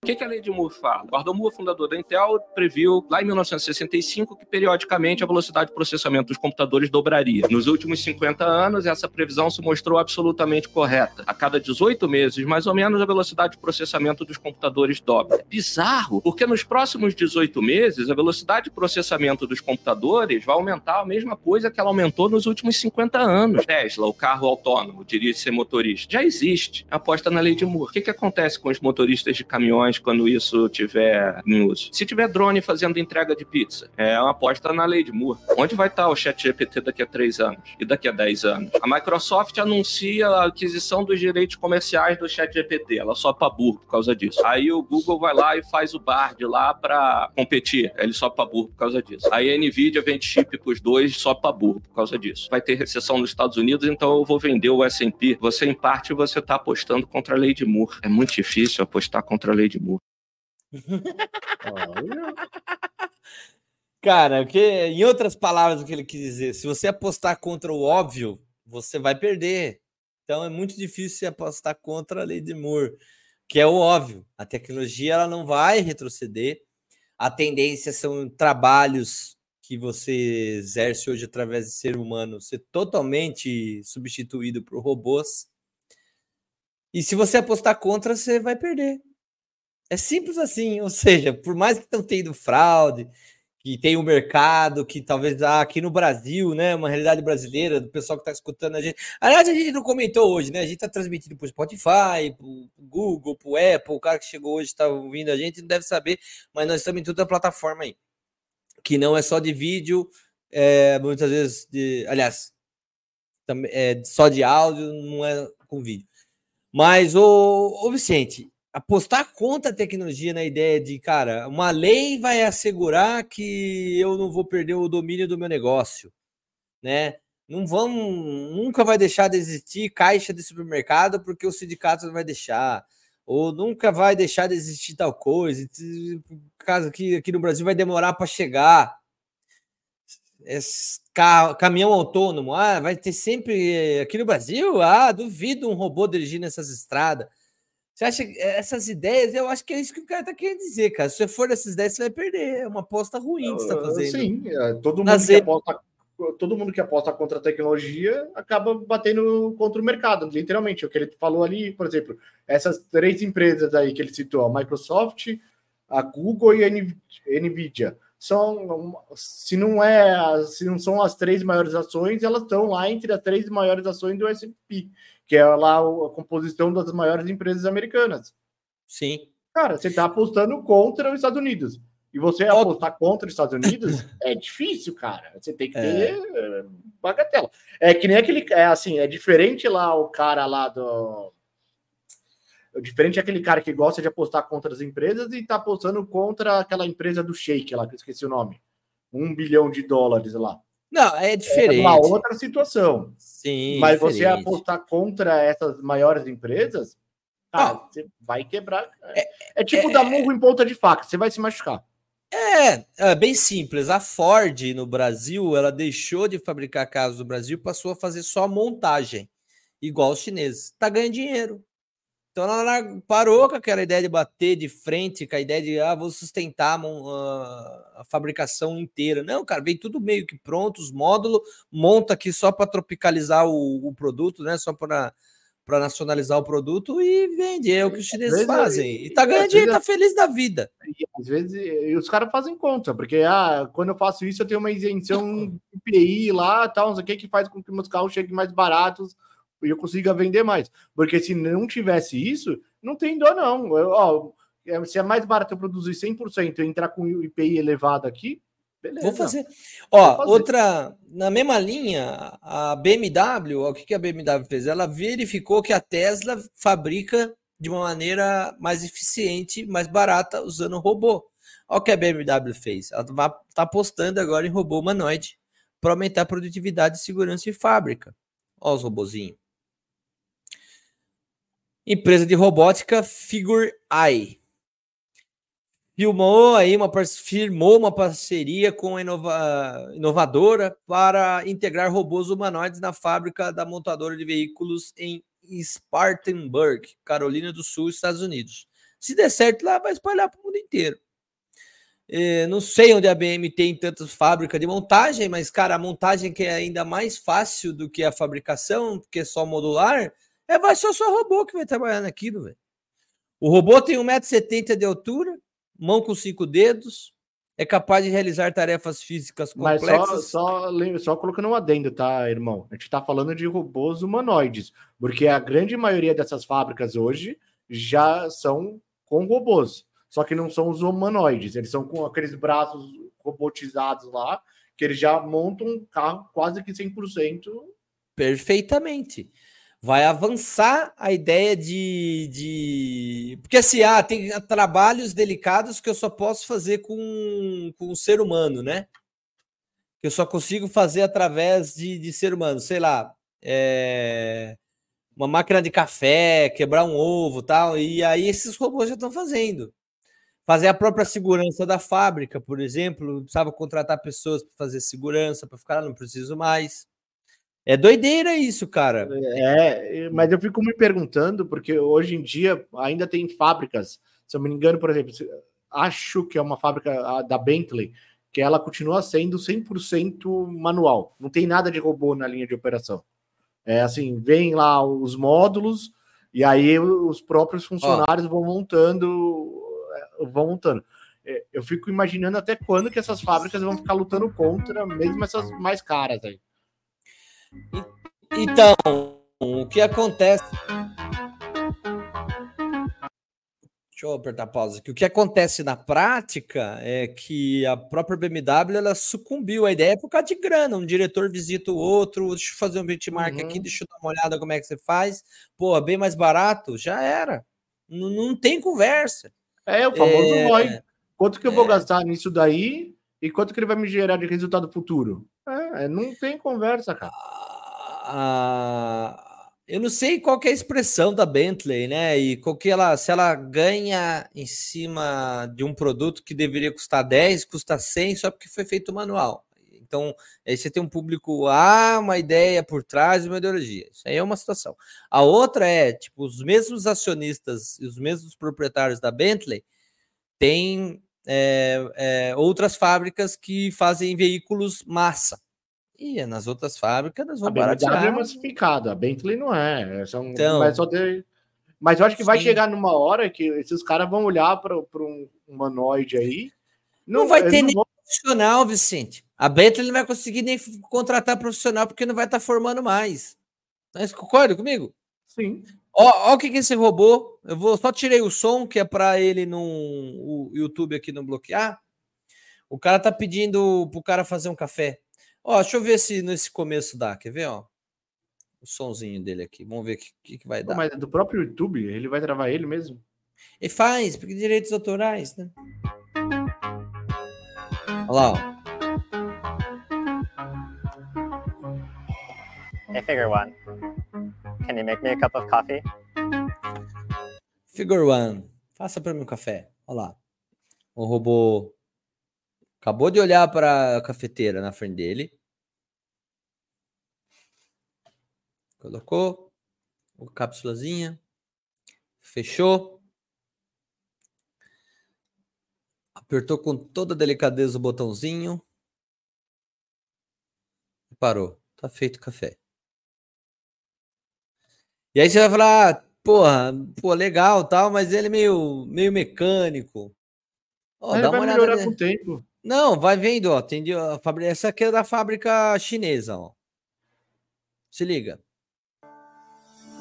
O que, que a lei de Moore fala? Gordon Moore, fundador da Intel, previu lá em 1965 que periodicamente a velocidade de processamento dos computadores dobraria. Nos últimos 50 anos, essa previsão se mostrou absolutamente correta. A cada 18 meses, mais ou menos, a velocidade de processamento dos computadores dobra. É bizarro, porque nos próximos 18 meses, a velocidade de processamento dos computadores vai aumentar a mesma coisa que ela aumentou nos últimos 50 anos. Tesla, o carro autônomo, dirige ser motorista, já existe. Aposta na lei de Moore. O que, que acontece com os motoristas de caminhões quando isso tiver em uso? Se tiver drone fazendo entrega de pizza, é uma aposta na lei de Moore. Onde vai estar o chat GPT daqui a 3 anos? E daqui a 10 anos? A Microsoft anuncia a aquisição dos direitos comerciais do chat GPT. Ela pra burro por causa disso. Aí o Google vai lá e faz o Bard lá pra competir. Ele só pra burro por causa disso. Aí a Nvidia vende chip pros dois só pra burro por causa disso. Vai ter recessão nos Estados Unidos, então eu vou vender o S&P. Você, em parte, você tá apostando contra a lei de Moore. É muito difícil apostar contra a lei de Olha. Cara, que, em outras palavras, o que ele quis dizer, se você apostar contra o óbvio, você vai perder. Então é muito difícil você apostar contra a lei de Moore, que é o óbvio. A tecnologia ela não vai retroceder. A tendência são trabalhos que você exerce hoje através de ser humano ser totalmente substituído por robôs. E se você apostar contra, você vai perder. É simples assim, ou seja, por mais que tenha ido fraude, que tem o um mercado, que talvez ah, aqui no Brasil, né, uma realidade brasileira, do pessoal que está escutando a gente. Aliás, a gente não comentou hoje, né? A gente está transmitindo para o Spotify, para o Google, para o Apple, o cara que chegou hoje está ouvindo a gente, não deve saber, mas nós estamos em toda a plataforma aí. Que não é só de vídeo, é, muitas vezes, de, aliás, é só de áudio, não é com vídeo. Mas, ô Vicente, apostar contra a tecnologia na ideia de, cara, uma lei vai assegurar que eu não vou perder o domínio do meu negócio, né? Não vão, nunca vai deixar de existir caixa de supermercado porque o sindicato não vai deixar, ou nunca vai deixar de existir tal coisa, caso aqui, aqui no Brasil vai demorar para chegar. Esse caminhão autônomo, ah, vai ter sempre aqui no Brasil, ah, duvido um robô dirigindo essas estradas. Você acha que essas ideias, eu acho que é isso que o cara tá querendo dizer, cara. Se você for dessas ideias, você vai perder. É uma aposta ruim que você tá fazendo. Sim, é, todo mundo que aposta todo mundo que aposta contra a tecnologia acaba batendo contra o mercado, literalmente. O que ele falou ali, por exemplo, essas três empresas aí que ele citou, a Microsoft, a Google e a Nvidia, são, se não é, se não são as três maiores ações, elas estão lá entre as três maiores ações do S&P que é lá a composição das maiores empresas americanas. Sim. Cara, você está apostando contra os Estados Unidos. E você apostar contra os Estados Unidos é difícil, cara. Você tem que ter é. bagatela. É que nem aquele. É assim, é diferente lá o cara lá do. Diferente é aquele cara que gosta de apostar contra as empresas e tá apostando contra aquela empresa do Shake lá, que eu esqueci o nome. Um bilhão de dólares lá. Não, é diferente. É uma outra situação. Sim. Mas diferente. você apostar contra essas maiores empresas, cara, ah, você vai quebrar. É, é tipo é, dar murro em ponta de faca, você vai se machucar. É, é bem simples. A Ford no Brasil, ela deixou de fabricar carros no Brasil, passou a fazer só montagem, igual os chineses. Tá ganhando dinheiro. Então ela parou com aquela ideia de bater de frente, com a ideia de ah, vou sustentar a, fabricação inteira. Não, cara, vem tudo meio que pronto, os módulos, monta aqui só para tropicalizar o, o, produto, né? Só para para nacionalizar o produto e vende. É o que os chineses fazem. E tá ganhando dinheiro, tá feliz da vida. às vezes e os caras fazem conta, porque ah, quando eu faço isso, eu tenho uma isenção IPI lá, tal, não sei o que, que faz com que meus carros cheguem mais baratos e eu consiga vender mais. Porque se não tivesse isso, não tem dó, não. Eu, ó, é, se é mais barato eu produzir 100% e entrar com o IPI elevado aqui, beleza. Vou fazer. Ó, fazer. outra, na mesma linha, a BMW, o que a BMW fez? Ela verificou que a Tesla fabrica de uma maneira mais eficiente, mais barata, usando robô. Olha o que a BMW fez. Ela está apostando agora em robô humanoide para aumentar a produtividade, segurança e fábrica. Olha os robozinhos. Empresa de robótica Figure Eye. Filmou aí uma, firmou uma parceria com a inova, inovadora para integrar robôs humanoides na fábrica da montadora de veículos em Spartanburg, Carolina do Sul, Estados Unidos. Se der certo lá, vai espalhar para o mundo inteiro. É, não sei onde a BM tem tantas fábricas de montagem, mas, cara, a montagem que é ainda mais fácil do que a fabricação, porque é só modular, é, vai ser só robô que vai trabalhar naquilo, velho. O robô tem 1,70m de altura, mão com cinco dedos, é capaz de realizar tarefas físicas complexas. Mas só, só, só colocando um adendo, tá, irmão? A gente está falando de robôs humanoides, porque a grande maioria dessas fábricas hoje já são com robôs, só que não são os humanoides, eles são com aqueles braços robotizados lá, que eles já montam um carro quase que 100%. Perfeitamente vai avançar a ideia de, de. Porque assim, ah, tem trabalhos delicados que eu só posso fazer com, com o ser humano, né? Que eu só consigo fazer através de, de ser humano, sei lá. É... Uma máquina de café, quebrar um ovo tal. E aí esses robôs já estão fazendo. Fazer a própria segurança da fábrica, por exemplo, precisava contratar pessoas para fazer segurança, para ficar, não preciso mais. É doideira isso, cara. É, mas eu fico me perguntando, porque hoje em dia ainda tem fábricas, se eu me engano, por exemplo, acho que é uma fábrica da Bentley, que ela continua sendo 100% manual. Não tem nada de robô na linha de operação. É assim, vem lá os módulos e aí os próprios funcionários vão montando, é, vão montando. É, eu fico imaginando até quando que essas fábricas vão ficar lutando contra, mesmo essas mais caras aí. Então, o que acontece. Deixa eu apertar pausa aqui. O que acontece na prática é que a própria BMW ela sucumbiu à ideia por causa de grana. Um diretor visita o outro, deixa eu fazer um benchmark uhum. aqui, deixa eu dar uma olhada como é que você faz. Pô, bem mais barato, já era. Não, não tem conversa. É, o famoso É, ROI. Quanto que eu vou é. gastar nisso daí e quanto que ele vai me gerar de resultado futuro? É, é, não tem conversa, cara. Ah, eu não sei qual é a expressão da Bentley, né? E qual que ela, se ela ganha em cima de um produto que deveria custar 10, custa 100 só porque foi feito manual. Então, aí você tem um público, ah, uma ideia por trás de uma ideologia. Isso aí é uma situação. A outra é, tipo, os mesmos acionistas e os mesmos proprietários da Bentley têm é, é, outras fábricas que fazem veículos massa. E nas outras fábricas elas vão A BMW é baratear. massificada, a Bentley não é. São, Então. mas, só ter- mas eu acho que vai Sim. chegar numa hora que esses caras vão olhar para um humanoide aí. Não vai eles ter não nem- vão- Profissional, Vicente. A Bentley não vai conseguir nem contratar profissional porque não vai estar formando mais. Mas concorda comigo? Sim. Ó, ó o que, que é esse robô. Eu vou só tirei o som que é para ele não o YouTube aqui não bloquear. O cara tá pedindo pro cara fazer um café. Ó, deixa eu ver se nesse começo dá. Quer ver, ó? O sonzinho dele aqui. Vamos ver o que, que, que vai dar. mas é do próprio YouTube, ele vai travar ele mesmo? E faz, porque direitos autorais, né? Olha lá, ó. Hey, figure one. Can you make me a cup of coffee? Figure One, faça para mim um café. Olha lá. O robô acabou de olhar para a cafeteira na frente dele. Colocou a cápsulazinha. Fechou. Apertou com toda delicadeza o botãozinho. E parou. Tá feito o café. E aí você vai falar, ah, porra, pô, legal tal, mas ele é meio, meio mecânico. Ó, Aí dá vai uma melhorar olhada. com o tempo. Não, vai vendo, ó. Tem de- a fábrica, essa aqui é da fábrica chinesa, ó. Se liga.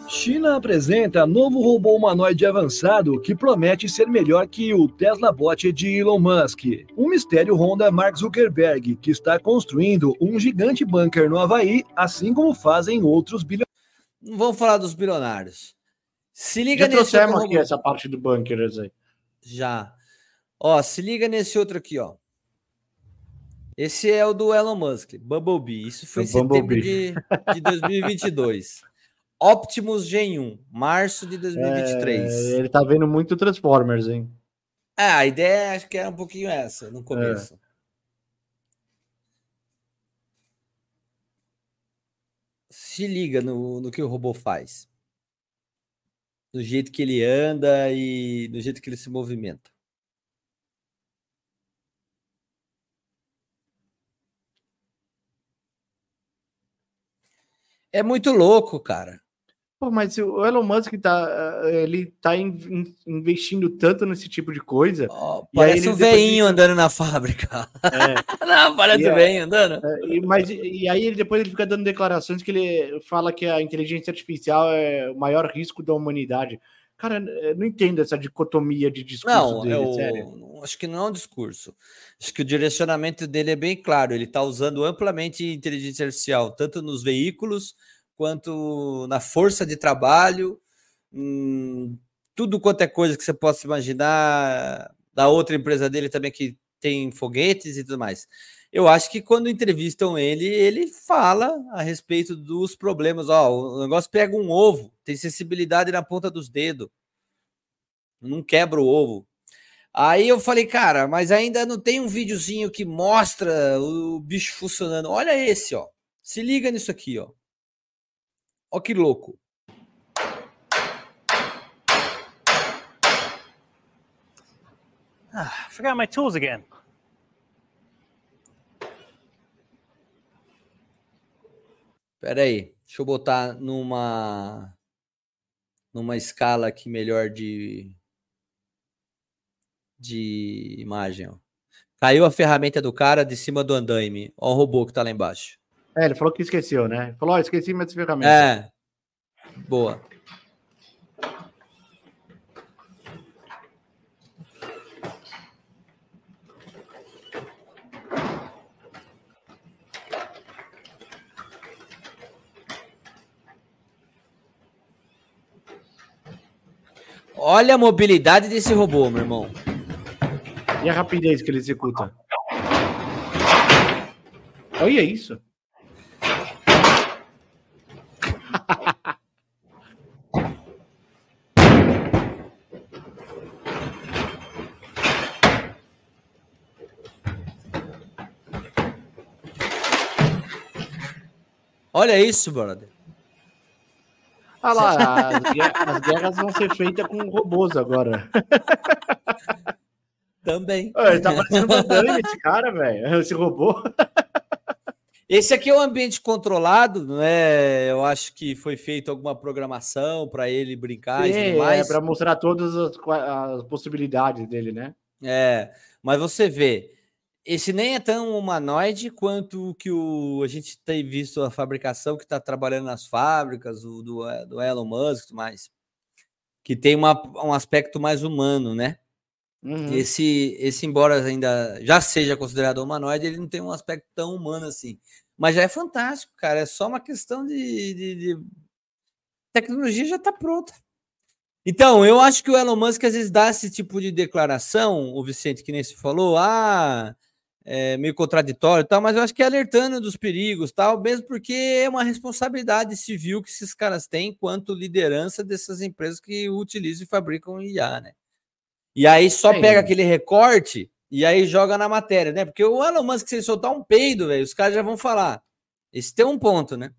China apresenta novo robô humanoide avançado que promete ser melhor que o Tesla Bot de Elon Musk. Um mistério ronda Mark Zuckerberg, que está construindo um gigante bunker no Havaí, assim como fazem outros bilionários. Não vamos falar dos bilionários. Se liga Já nesse outro aqui essa parte do bunkers aí. Já. Ó, se liga nesse outro aqui, ó. Esse é o do Elon Musk, Bumblebee. Isso foi em setembro de, de 2022. Optimus Gen 1, março de 2023. É, ele tá vendo muito Transformers, hein? É, a ideia acho que era um pouquinho essa no começo. Se liga no, no que o robô faz. Do jeito que ele anda e do jeito que ele se movimenta. É muito louco, cara. Pô, mas o Elon Musk tá, eh, ele tá in- in- investindo tanto nesse tipo de coisa. Aí parece ele um veinho fica- andando na fábrica. É, Não, parece E um é- veinho andando. é, e, mas, e aí ele depois ele fica dando declarações que ele fala que a inteligência artificial é o maior risco da humanidade. Cara, eu não entendo essa dicotomia de discurso Não, dele, eu sério. não- acho que não é um discurso. Acho que o direcionamento dele é bem claro. Ele está usando amplamente inteligência artificial, tanto nos veículos quanto na força de trabalho, hum, tudo quanto é coisa que você possa imaginar. Da outra empresa dele também que tem foguetes e tudo mais. Eu acho que quando entrevistam ele, ele fala a respeito dos problemas. Ó, o negócio pega um ovo, tem sensibilidade na ponta dos dedos, não quebra o ovo. Aí eu falei, cara, mas ainda não tem um videozinho que mostra o bicho funcionando. Olha esse, ó. Se liga nisso aqui, ó. Ó que louco. Ah, forgot my tools again. Pera aí, deixa eu botar numa numa escala aqui melhor de de imagem, ó. Caiu a ferramenta do cara de cima do andaime. Ó o robô que tá lá embaixo. É, ele falou que esqueceu, né? Ele falou, ó, esqueci minhas ferramentas. É. Boa. Olha a mobilidade desse robô, meu irmão. E a rapidez que ele executa. Olha isso. Olha isso, brother. Olha lá, as guerras, as guerras vão ser feitas com robôs agora. Também. Ele tá parecendo uma Dani, esse cara, velho. Esse robô. Esse aqui é o ambiente controlado, não é? Eu acho que foi feita alguma programação para ele brincar e Sim, tudo mais. é para mostrar todas as, as possibilidades dele, né? É, mas você vê, esse nem é tão humanoide quanto o que o, a gente tem visto a fabricação que está trabalhando nas fábricas, o do, eh, do Elon Musk e tudo mais, que tem uma, um aspecto mais humano, né? Uhum. Esse, esse, embora ainda já seja considerado humanoide, ele não tem um aspecto tão humano assim. Mas já é fantástico, cara. É só uma questão de. de, de... Tecnologia já está pronta. Então, eu acho que o Elon Musk às vezes dá esse tipo de declaração, o Vicente, que nem se falou, ah, é meio contraditório e tal, mas eu acho que é alertando dos perigos, tal, mesmo porque é uma responsabilidade civil que esses caras têm quanto liderança dessas empresas que utilizam e fabricam IA, né? E aí só Sim. pega aquele recorte e aí joga na matéria, né? Porque o Elon Musk, se ele soltar um peido, velho, os caras já vão falar. Esse tem um ponto, né?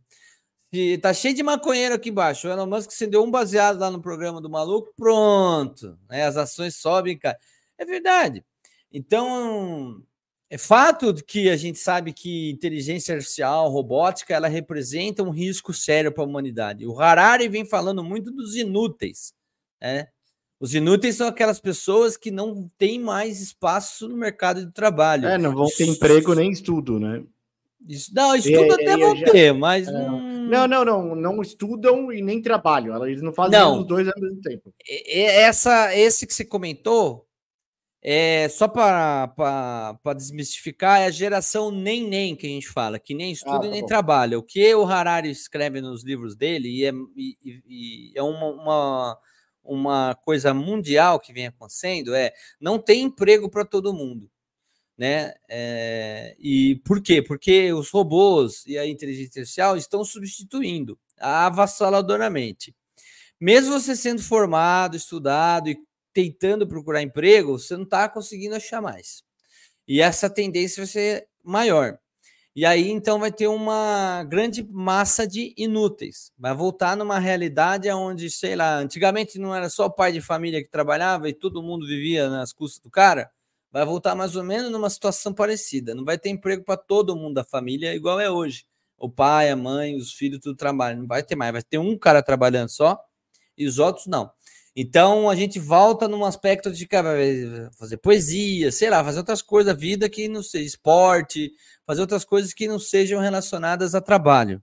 Se tá cheio de maconheiro aqui embaixo. O Elon Musk acendeu um baseado lá no programa do maluco, pronto. Né? As ações sobem, cara. É verdade. Então, é fato de que a gente sabe que inteligência artificial, robótica, ela representa um risco sério para a humanidade. O Harari vem falando muito dos inúteis, né? Os inúteis são aquelas pessoas que não têm mais espaço no mercado de trabalho. É, não vão ter emprego nem estudo, né? Isso, não, estudo É, até vão já- ter, mas É, não... Não, não, não. Não estudam e nem trabalham. Eles não fazem Não. os dois ao mesmo tempo. E- e- essa, esse que você comentou, é só para desmistificar, é a geração nem nem que a gente fala, que nem estuda tá e nem bom. trabalha. O que o Harari escreve nos livros dele, e é, e- e é uma, uma, uma coisa mundial que vem acontecendo, é não tem emprego para todo mundo. Né? É, e por quê? Porque os robôs e a inteligência artificial estão substituindo avassaladoramente mesmo você sendo formado, estudado e tentando procurar emprego, você não está conseguindo achar mais. E essa tendência vai ser maior. E aí, então, vai ter uma grande massa de inúteis. Vai voltar numa realidade onde, sei lá, antigamente não era só o pai de família que trabalhava e todo mundo vivia nas custas do cara. Vai voltar mais ou menos numa situação parecida. Não vai ter emprego para todo mundo da família, igual é hoje. O pai, a mãe, os filhos, tudo trabalham. Não vai ter mais. Vai ter um cara trabalhando só e os outros não. Então a gente volta num aspecto de cara, vai fazer poesia, sei lá, fazer outras coisas da vida que não seja esporte, fazer outras coisas que não sejam relacionadas a trabalho.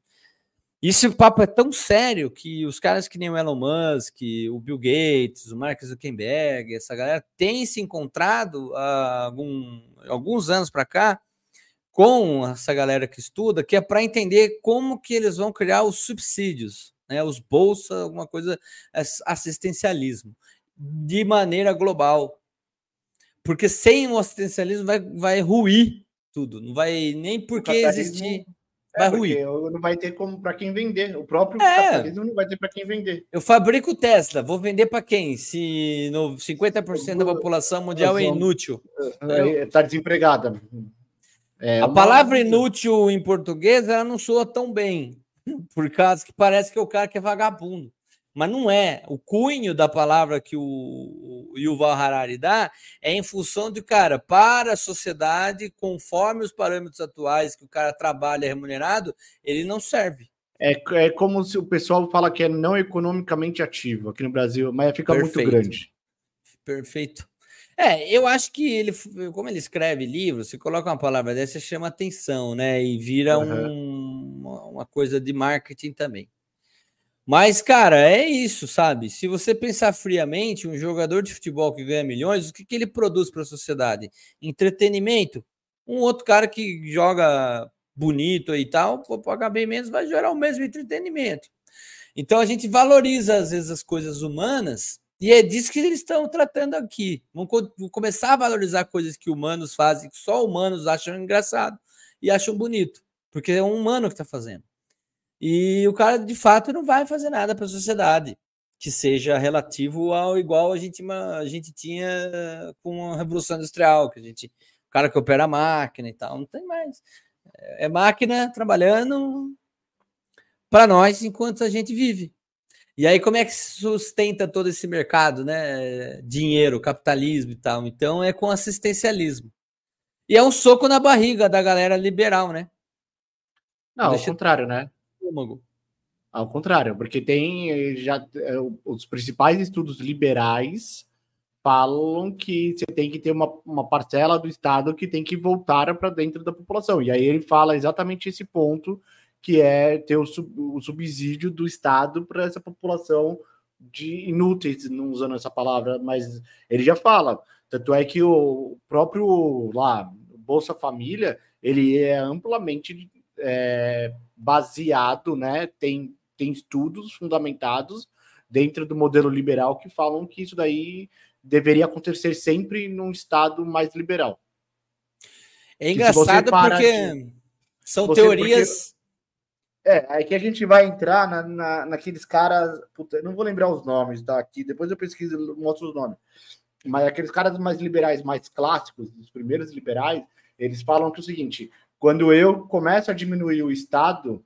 Esse papo é tão sério que os caras que nem o Elon Musk, o Bill Gates, o Mark Zuckerberg, essa galera tem se encontrado há algum, alguns anos para cá com essa galera que estuda, que é para entender como que eles vão criar os subsídios, né, os bolsa, alguma coisa, ass- assistencialismo, de maneira global. Porque sem o assistencialismo vai, vai ruir tudo, não vai nem porque existir, É, vai ruir. não vai ter como para quem vender. O próprio É. capitalismo não vai ter para quem vender. Eu fabrico Tesla, vou vender para quem? Se no 50% da população mundial é inútil. Está desempregada. É a uma- palavra inútil em português ela não soa tão bem, por causa que parece que é o cara que é vagabundo. Mas não é. O cunho da palavra que o, Yuval Harari dá é em função de, cara, para a sociedade, conforme os parâmetros atuais que o cara trabalha remunerado, ele não serve. É, é como se o pessoal fala que é não economicamente ativo aqui no Brasil, mas fica Perfeito. muito grande. Perfeito. É, eu acho que ele, como ele escreve livros, se coloca uma palavra dessa, chama atenção, né? E vira Aham. um- uma, coisa de marketing também. Mas, cara, é isso, sabe? Se você pensar friamente, um jogador de futebol que ganha milhões, o que, que ele produz para a sociedade? Entretenimento. Um outro cara que joga bonito e tal, vou pagar bem menos, vai gerar o mesmo entretenimento. Então a gente valoriza, às vezes, as coisas humanas E é disso que eles estão tratando aqui. Vão, vão começar a valorizar coisas que humanos fazem, que só humanos acham engraçado e acham bonito, porque é um humano que está fazendo. E o cara, de fato, não vai fazer nada para a sociedade que seja relativo ao igual a gente, a gente tinha com a Revolução Industrial, que a gente, o cara que opera a máquina e tal, não tem mais. É máquina trabalhando para nós enquanto a gente vive. E aí, como é que se sustenta todo esse mercado, né? Dinheiro, capitalismo e tal. Então, é com assistencialismo. E é um soco na barriga da galera liberal, né? Não, ao Deixa- contrário, né? Estômago. Ao contrário, porque tem eh, já eh, os principais estudos liberais falam que você tem que ter uma, uma parcela do Estado que tem que voltar para dentro da população. E aí ele fala exatamente esse ponto, que é ter o, sub- o subsídio do Estado para essa população de inúteis, não usando essa palavra, mas ele já fala. Tanto é que o próprio lá, Bolsa Família, ele é amplamente é, baseado, né? Tem, tem estudos fundamentados dentro do modelo liberal que falam que isso daí deveria acontecer sempre num estado mais liberal. É engraçado porque de- são teorias. É, aí que a gente vai entrar na, na, naqueles caras. Puta, não vou lembrar os nomes, tá? Aqui, depois eu pesquiso mostro os nomes. Mas aqueles caras mais liberais, mais clássicos, os primeiros liberais, eles falam que é o seguinte: quando eu começo a diminuir o Estado,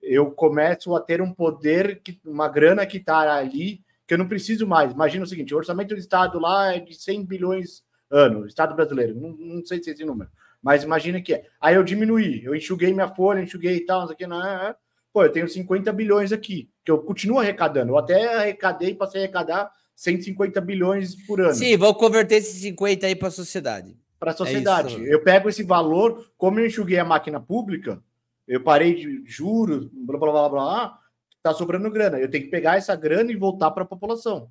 eu começo a ter um poder, que, uma grana que está ali, que eu não preciso mais. Imagina o seguinte: o orçamento do Estado lá é de 100 bilhões ano, Estado brasileiro, não, não sei se é esse número, mas imagina que é. Aí eu diminuí, eu enxuguei minha folha, enxuguei e tal, não sei o que, não, é, é. pô, eu tenho 50 bilhões aqui, que eu continuo arrecadando. Eu até arrecadei, passei a arrecadar 150 bilhões por ano Sim, vão converter esses 50 aí para a sociedade. para a sociedade. isso. eu pego esse valor, como eu enxuguei a máquina pública, eu parei de juros, blá blá blá blá, blá tá sobrando grana. Eu tenho que pegar essa grana e voltar para a população.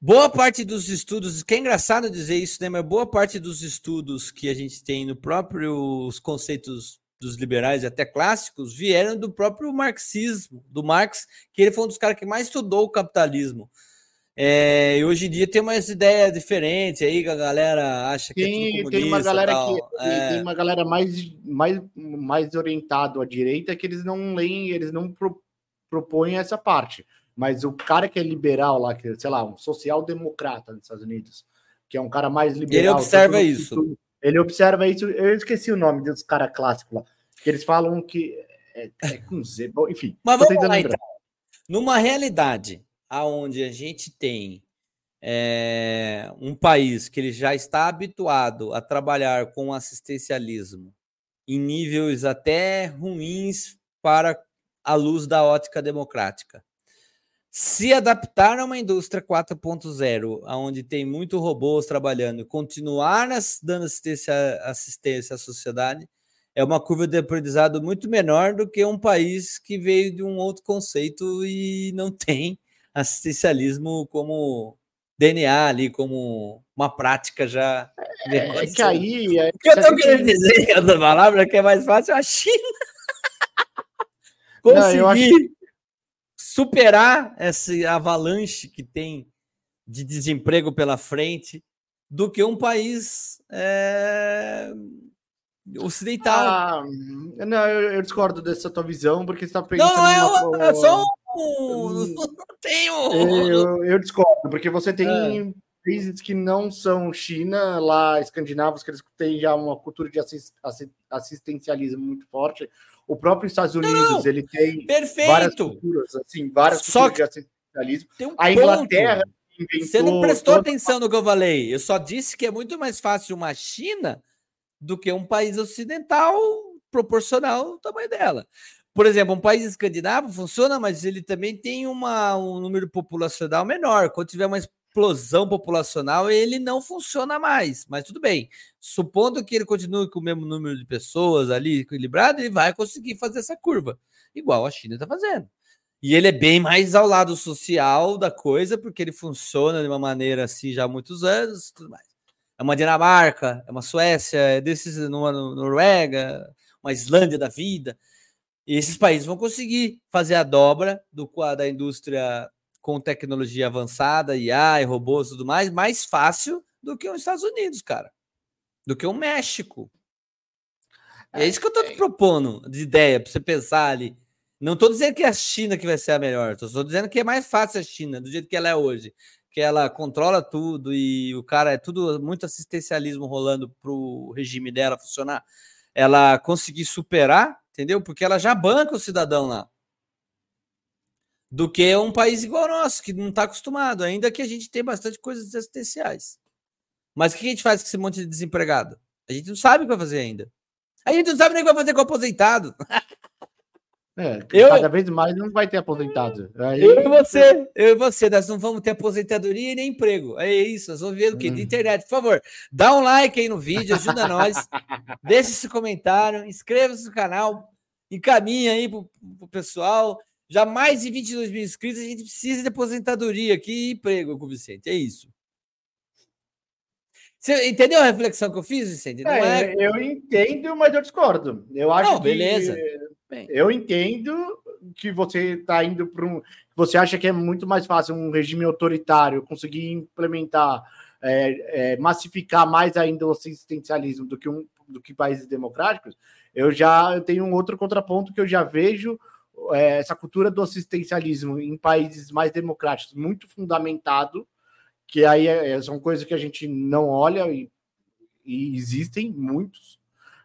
Boa parte dos estudos, que é engraçado dizer isso, né? Mas boa parte dos estudos que a gente tem no próprio os conceitos dos liberais até clássicos vieram do próprio marxismo, do Marx, que ele foi um dos caras que mais estudou o capitalismo. É, e hoje em dia tem umas ideias diferentes aí que a galera acha que é tudo tem uma galera tal. que É. tem uma galera mais, mais, mais orientado à direita que eles não leem, eles não pro- propõem essa parte. Mas o cara que é liberal lá, que sei lá, um social-democrata nos Estados Unidos, que é um cara mais liberal. observa tanto no isso. Ele observa isso. Eu esqueci o nome dos caras clássicos lá. Que eles falam que é, é com Z. Bom, enfim. Mas vamos lá, então. Numa realidade aonde a gente tem é, um país que ele já está habituado a trabalhar com assistencialismo em níveis até ruins para a luz da ótica democrática. Se adaptar a uma indústria 4.0, onde tem muito robôs trabalhando, continuar nas- dando assistência, assistência à sociedade, é uma curva de aprendizado muito menor do que um país que veio de um outro conceito e não tem assistencialismo como DNA ali, como uma prática já. É que aí. É, O que eu a estou querendo dizer, essa palavra que é mais fácil, a China Não, conseguir superar esse avalanche que tem de desemprego pela frente do que um país é, ocidental. Ah, não, eu, eu discordo dessa tua visão, porque você está pensando. não, uma- é só um. Não tem um. Eu, eu discordo, porque você tem É. países que não são China, lá escandinavos, que eles têm já uma cultura de assis- assi- assistencialismo muito forte. O próprio Estados Unidos, ele tem várias Perfeito. culturas, assim, várias Só culturas de assistencialismo. Tem um A Inglaterra ponto. inventou. Você não prestou toda- atenção no que eu falei. Eu só disse que é muito mais fácil uma China do que um país ocidental proporcional ao tamanho dela. Por exemplo, um país escandinavo funciona, mas ele também tem uma, um número populacional menor. Quando tiver uma explosão populacional, ele não funciona mais. Mas tudo bem. Supondo que ele continue com o mesmo número de pessoas ali equilibrado, ele vai conseguir fazer essa curva, igual a China está fazendo. E ele é bem mais ao lado social da coisa, porque ele funciona de uma maneira assim já há muitos anos, tudo mais. É uma Dinamarca, é uma Suécia, é desses, uma Noruega, uma Islândia da vida. E esses países vão conseguir fazer a dobra do da indústria com tecnologia avançada, IA e robôs e tudo mais, mais fácil do que os Estados Unidos, cara. Do que o México. É isso que eu tô te propondo de ideia para você pensar ali. Não tô dizendo que é a China que vai ser a melhor, tô só dizendo que é mais fácil a China, do jeito que ela é hoje. Que ela controla tudo e o cara é tudo muito assistencialismo rolando pro regime dela funcionar. Ela conseguir superar, entendeu? Porque ela já banca o cidadão lá do que um país igual ao nosso, que não está acostumado, ainda que a gente tem bastante coisas assistenciais. Mas o que a gente faz com esse monte de desempregado? A gente não sabe o que vai fazer ainda. A gente não sabe nem o que vai fazer com o aposentado. É, eu, cada vez mais não vai ter aposentado. Aí... Eu e você, eu e você, nós não vamos ter aposentadoria e nem emprego. É isso, nós vamos ver o quê? De hum. internet. Por favor, dá um like aí no vídeo, ajuda nós, deixa esse comentário, inscreva-se no canal, encaminha aí pro, pro pessoal. Já mais de 22 mil inscritos, a gente precisa de aposentadoria aqui e emprego com o Vicente. É isso. Você entendeu a reflexão que eu fiz, Vicente? É, é... Eu entendo, mas eu discordo. Eu acho Não, beleza. que. Eu entendo que você está indo para um. Você acha que é muito mais fácil um regime autoritário conseguir implementar, é, é, massificar mais ainda o assistencialismo do que, um, do que países democráticos. Eu já tenho um outro contraponto que eu já vejo é, essa cultura do assistencialismo em países mais democráticos muito fundamentado, que aí é, é, são coisas que a gente não olha e, e, existem muitos.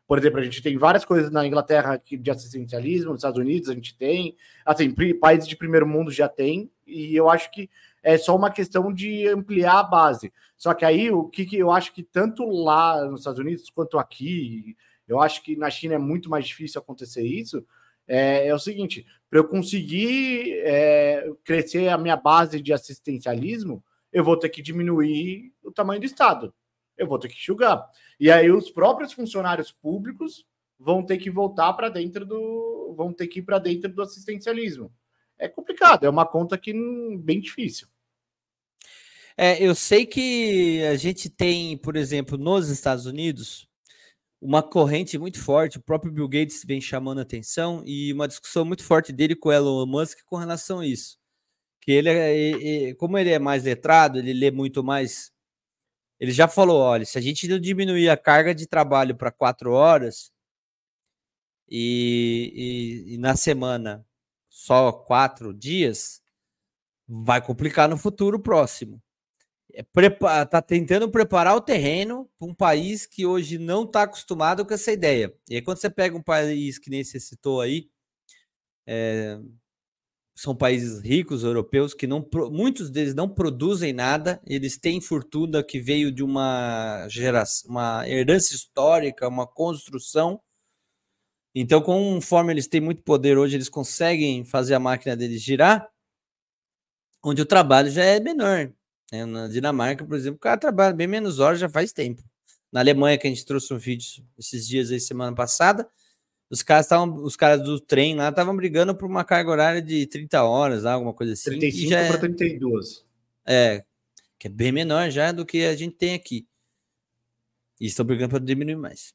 Por exemplo, a gente tem várias coisas na Inglaterra de assistencialismo, nos Estados Unidos a gente tem, assim, países de primeiro mundo já tem, e eu acho que é só uma questão de ampliar a base. Só que aí o que, que eu acho que tanto lá nos Estados Unidos quanto aqui, eu acho que na China é muito mais difícil acontecer isso, é, é o seguinte: para eu conseguir é, crescer a minha base de assistencialismo, eu vou ter que diminuir o tamanho do Estado. Eu vou ter que enxugar. E aí os próprios funcionários públicos vão ter que voltar para dentro do. vão ter que ir para dentro do assistencialismo. É complicado, é uma conta que bem difícil. É, eu sei que a gente tem, por exemplo, nos Estados Unidos, uma corrente muito forte. O próprio Bill Gates vem chamando atenção e uma discussão muito forte dele com Elon Musk com relação a isso. Que ele, é, como ele é mais letrado, ele lê muito mais. Ele já falou: olha, se a gente diminuir a carga de trabalho para quatro horas e, e, e na semana só quatro dias, vai complicar no futuro próximo está é, tentando preparar o terreno para um país que hoje não está acostumado com essa ideia. E aí, quando você pega um país que nem você citou aí, é, são países ricos europeus que não muitos deles não produzem nada, eles têm fortuna que veio de uma geração, uma herança histórica, uma construção. Então, conforme eles têm muito poder hoje, eles conseguem fazer a máquina deles girar, onde o trabalho já é menor. Né? Na Dinamarca, por exemplo, o cara trabalha bem menos horas já faz tempo. Na Alemanha, que a gente trouxe um vídeo esses dias aí, semana passada, os caras estavam, os caras do trem lá estavam brigando por uma carga horária de 30 horas, alguma coisa assim. 35 para é, 32. É, que é bem menor já do que a gente tem aqui. E estão brigando para diminuir mais.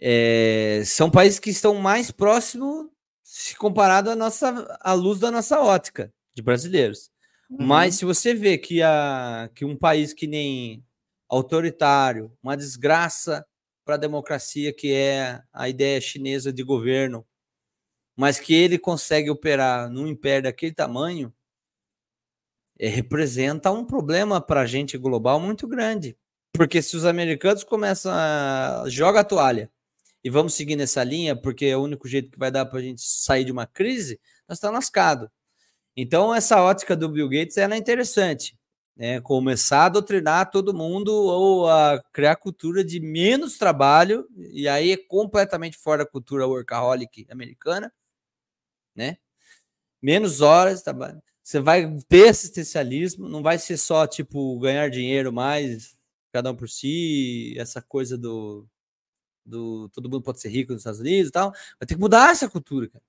É, são países que estão mais próximos se comparado à nossa à luz da nossa ótica de brasileiros. Uhum. Mas se você vê que, a, que um país que nem autoritário, uma desgraça para a democracia, que é a ideia chinesa de governo, mas que ele consegue operar num império daquele tamanho, é, representa um problema para a gente global muito grande. Porque se os americanos começam a joga a toalha e vamos seguir nessa linha, porque é o único jeito que vai dar para a gente sair de uma crise, nós estamos lascados. Então, essa ótica do Bill Gates ela é interessante. Né? Começar a doutrinar todo mundo ou a criar cultura de menos trabalho, e aí é completamente fora da cultura workaholic americana, né? Menos horas, trabalho. Você vai ter assistencialismo, não vai ser só tipo ganhar dinheiro mais, cada um por si, essa coisa do, do todo mundo pode ser rico nos Estados Unidos e tal. Vai ter que mudar essa cultura, cara.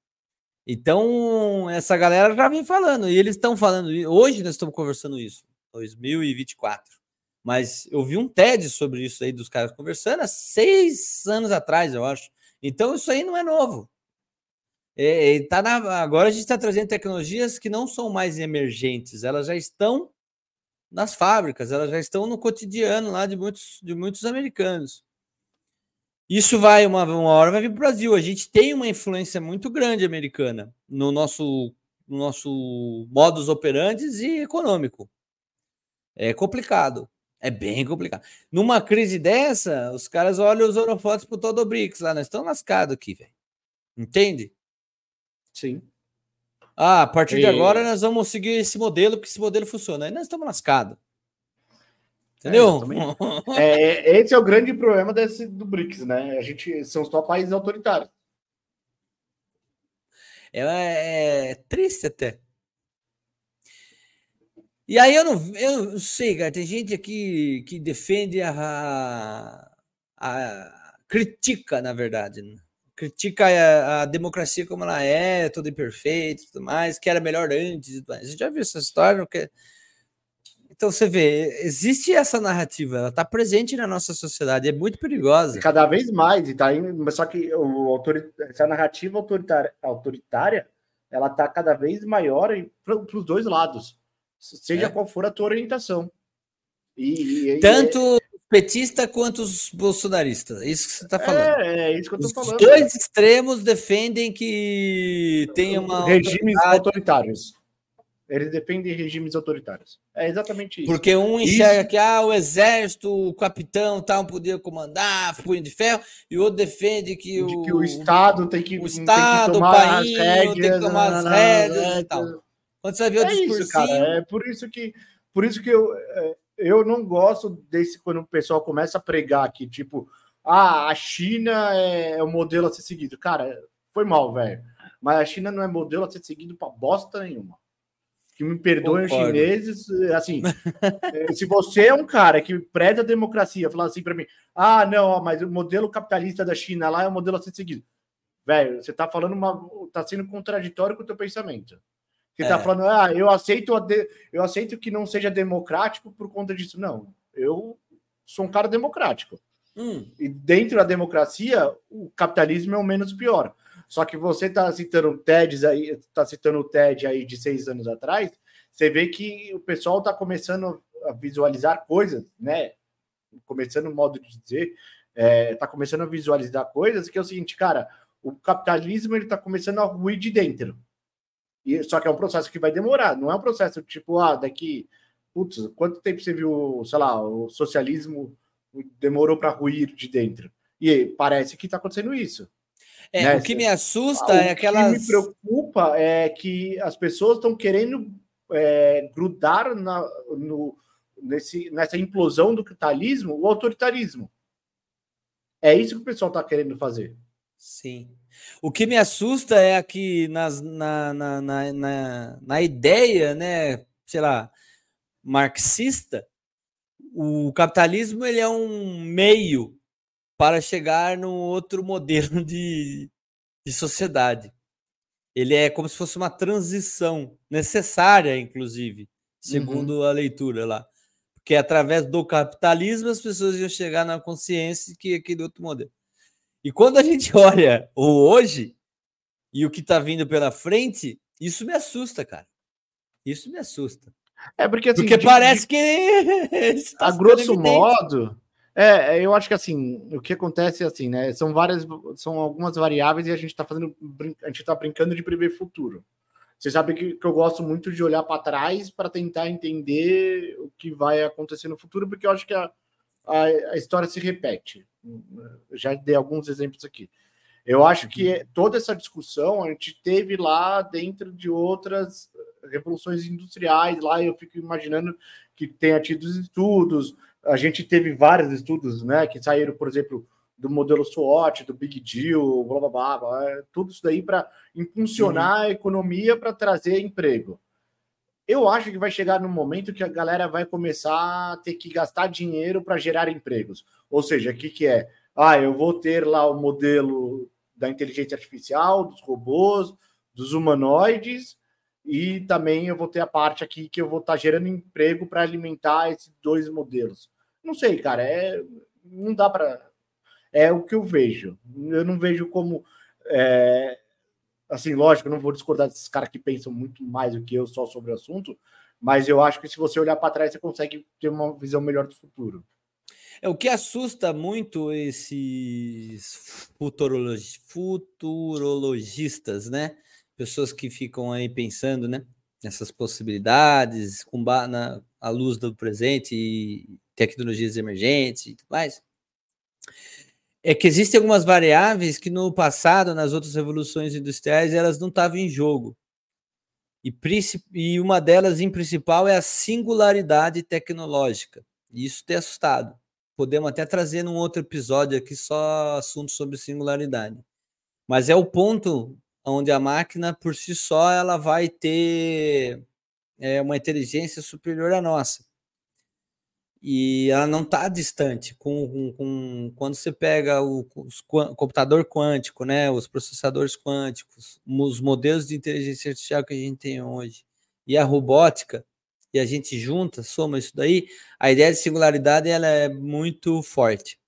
Então, essa galera já vem falando, e eles estão falando, hoje nós estamos conversando isso, 2024. Mas eu vi um TED sobre isso aí dos caras conversando há seis anos atrás, eu acho. Então, isso aí não é novo. É, tá na, agora a gente está trazendo tecnologias que não são mais emergentes, elas já estão nas fábricas, elas já estão no cotidiano lá de muitos, de muitos americanos. Isso vai, uma, uma hora vai vir para o Brasil. A gente tem uma influência muito grande americana no nosso, no nosso modus operandi e econômico. É complicado. É bem complicado. Numa crise dessa, os caras olham os holofotes pro todo o BRICS lá. Nós estamos lascados aqui, velho. Entende? Sim. Ah, a partir e... de agora nós vamos seguir esse modelo, porque esse modelo funciona. Aí nós estamos lascados. Entendeu? É, é, esse é o grande problema desse, do BRICS, né? A gente são só países autoritários. É, é triste até. E aí eu não, eu não sei, cara. Tem gente aqui que defende a, a critica, na verdade. Né? critica a, a, democracia como ela é, toda imperfeita e tudo mais, que era melhor antes. A gente já viu essa história. Que... Então você vê, existe essa narrativa, ela está presente na nossa sociedade, é muito perigosa. Cada vez mais, e tá indo, só que o autorit... essa narrativa autoritária, autoritária ela está cada vez maior para os dois lados, seja é. qual for a tua orientação. E, e, Tanto petista quanto os bolsonaristas. É isso que você está falando. É, é isso que eu estou falando. Os dois extremos defendem que tenha uma. Regimes autoritários. Eles defendem regimes autoritários. É exatamente isso. Porque um enxerga isso. que ah, o exército, o capitão tal, tá, podia comandar, punho de ferro, e o outro defende que o, que o Estado tem que, o Estado, tem que tomar o país, rédeas, tem que tomar as rédeas e tal. Quando você vê o é discursinho... Isso, cara, é por isso que, por isso que eu, é, eu não gosto desse quando o pessoal começa a pregar que, tipo, ah, a China é o modelo a ser seguido. Cara, foi mal, velho. Mas a China não é modelo a ser seguido para bosta nenhuma. Que me perdoem os chineses, assim, eh, se você é um cara que preza a democracia, falando assim para mim, ah, não, mas o modelo capitalista da China lá é o modelo a ser seguido. Velho, você tá falando uma. tá sendo contraditório com o teu pensamento. Que tá é. tá falando, ah, eu aceito, de... eu aceito que não seja democrático por conta disso. Não, eu sou um cara democrático. Hum. E dentro da democracia, o capitalismo é o menos pior. Só que você tá citando o TED aí, tá citando o TED aí de seis anos atrás, você vê que o pessoal tá começando a visualizar coisas, né? Começando o modo de dizer, é, tá começando a visualizar coisas que é o seguinte, cara, o capitalismo ele tá começando a ruir de dentro. E, só que é um processo que vai demorar, não é um processo tipo, ah, daqui. Putz, quanto tempo você viu, sei lá, o socialismo demorou para ruir de dentro? E parece que está acontecendo isso. É, né? o que me assusta ah, é aquelas. O que me preocupa é que as pessoas estão querendo é, grudar na, no, nesse, nessa implosão do capitalismo o autoritarismo. É isso que o pessoal está querendo fazer. Sim. O que me assusta é que nas, na, na, na, na, na ideia, né, sei lá, marxista, o capitalismo ele é um meio para chegar no outro modelo de, de sociedade. Ele é como se fosse uma transição necessária, inclusive, segundo uhum. a leitura lá. Porque através do capitalismo as pessoas iam chegar na consciência que aquele outro modelo. E quando a gente olha o hoje e o que está vindo pela frente, isso me assusta, cara. Isso me assusta. É porque assim, porque parece que tá a grosso modo, é, eu acho que assim, o que acontece é assim, né? São várias, são algumas variáveis e a gente está fazendo, a gente está brincando de prever futuro. Você sabe que, que eu gosto muito de olhar para trás para tentar entender o que vai acontecer no futuro, porque eu acho que a, a, a história se repete. Já dei alguns exemplos aqui. Eu acho que uhum. toda essa discussão a gente teve lá dentro de outras revoluções industriais. Lá eu fico imaginando que tenha tido estudos. A gente teve vários estudos, né, que saíram, por exemplo, do modelo SWOT, do Big Deal, blá blá blá, blá tudo isso daí para impulsionar uhum. a economia para trazer emprego. Eu acho que vai chegar no momento que a galera vai começar a ter que gastar dinheiro para gerar empregos. Ou seja, o que, que é? Ah, eu vou ter lá o modelo da inteligência artificial, dos robôs, dos humanoides, e também eu vou ter a parte aqui que eu vou estar tá gerando emprego para alimentar esses dois modelos. Não sei, cara, é não dá para é o que eu vejo. Eu não vejo como é, Assim, lógico, eu não vou discordar desses caras que pensam muito mais do que eu só sobre o assunto, mas eu acho que se você olhar para trás, você consegue ter uma visão melhor do futuro. É o que assusta muito esses futurologi- futurologistas, né? Pessoas que ficam aí pensando, né? Nessas possibilidades, com na luz do presente e tecnologias emergentes e tudo mais. É que existem algumas variáveis que no passado, nas outras revoluções industriais, elas não estavam em jogo. E, e uma delas, em principal, é a singularidade tecnológica. E isso tem assustado. Podemos até trazer num outro episódio aqui só assunto sobre singularidade. Mas é o ponto onde a máquina, por si só, ela vai ter é, uma inteligência superior à nossa. E ela não está distante. Com, com, com- quando você pega o os quan- computador quântico, né, os processadores quânticos, os modelos de inteligência artificial que a gente tem hoje, e a robótica, e a gente junta, soma isso daí, a ideia de singularidade ela é muito forte.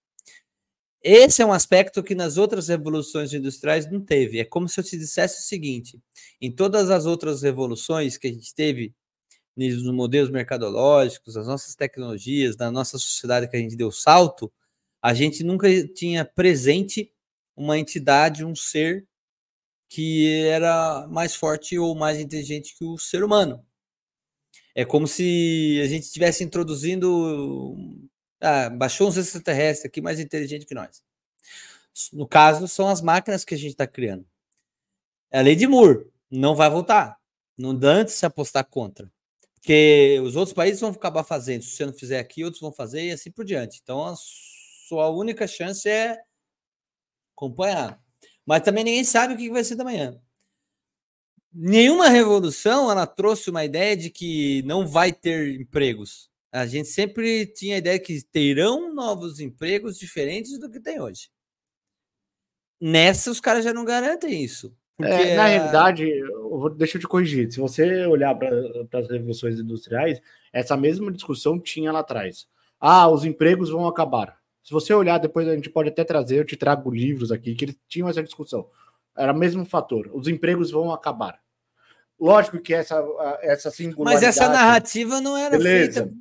Esse é um aspecto que nas outras revoluções industriais não teve. É como se eu te dissesse o seguinte: em todas as outras revoluções que a gente teve, nos modelos mercadológicos, nas nossas tecnologias, na nossa sociedade que a gente deu salto, a gente nunca tinha presente uma entidade, um ser que era mais forte ou mais inteligente que o ser humano. É como se a gente estivesse introduzindo. Ah, baixou um extraterrestre aqui mais inteligente que nós. No caso, são as máquinas que a gente está criando. É a lei de Moore. Não vai voltar. Não dá antes se apostar contra. Porque os outros países vão acabar fazendo. Se você não fizer aqui, outros vão fazer e assim por diante. Então, a sua única chance é acompanhar. Mas também ninguém sabe o que vai ser da manhã. Nenhuma revolução ela trouxe uma ideia de que não vai ter empregos. A gente sempre tinha a ideia que terão novos empregos diferentes do que tem hoje. Nessa, os caras já não garantem isso. Porque É, na a- realidade, vou- deixa eu te corrigir. Se você olhar para as revoluções industriais, essa mesma discussão tinha lá atrás. Ah, os empregos vão acabar. Se você olhar, depois a gente pode até trazer, eu te trago livros aqui, que eles tinham essa discussão. Era o mesmo fator. Os empregos vão acabar. Lógico que essa, essa Mas singularidade... essa narrativa não era Beleza. feita.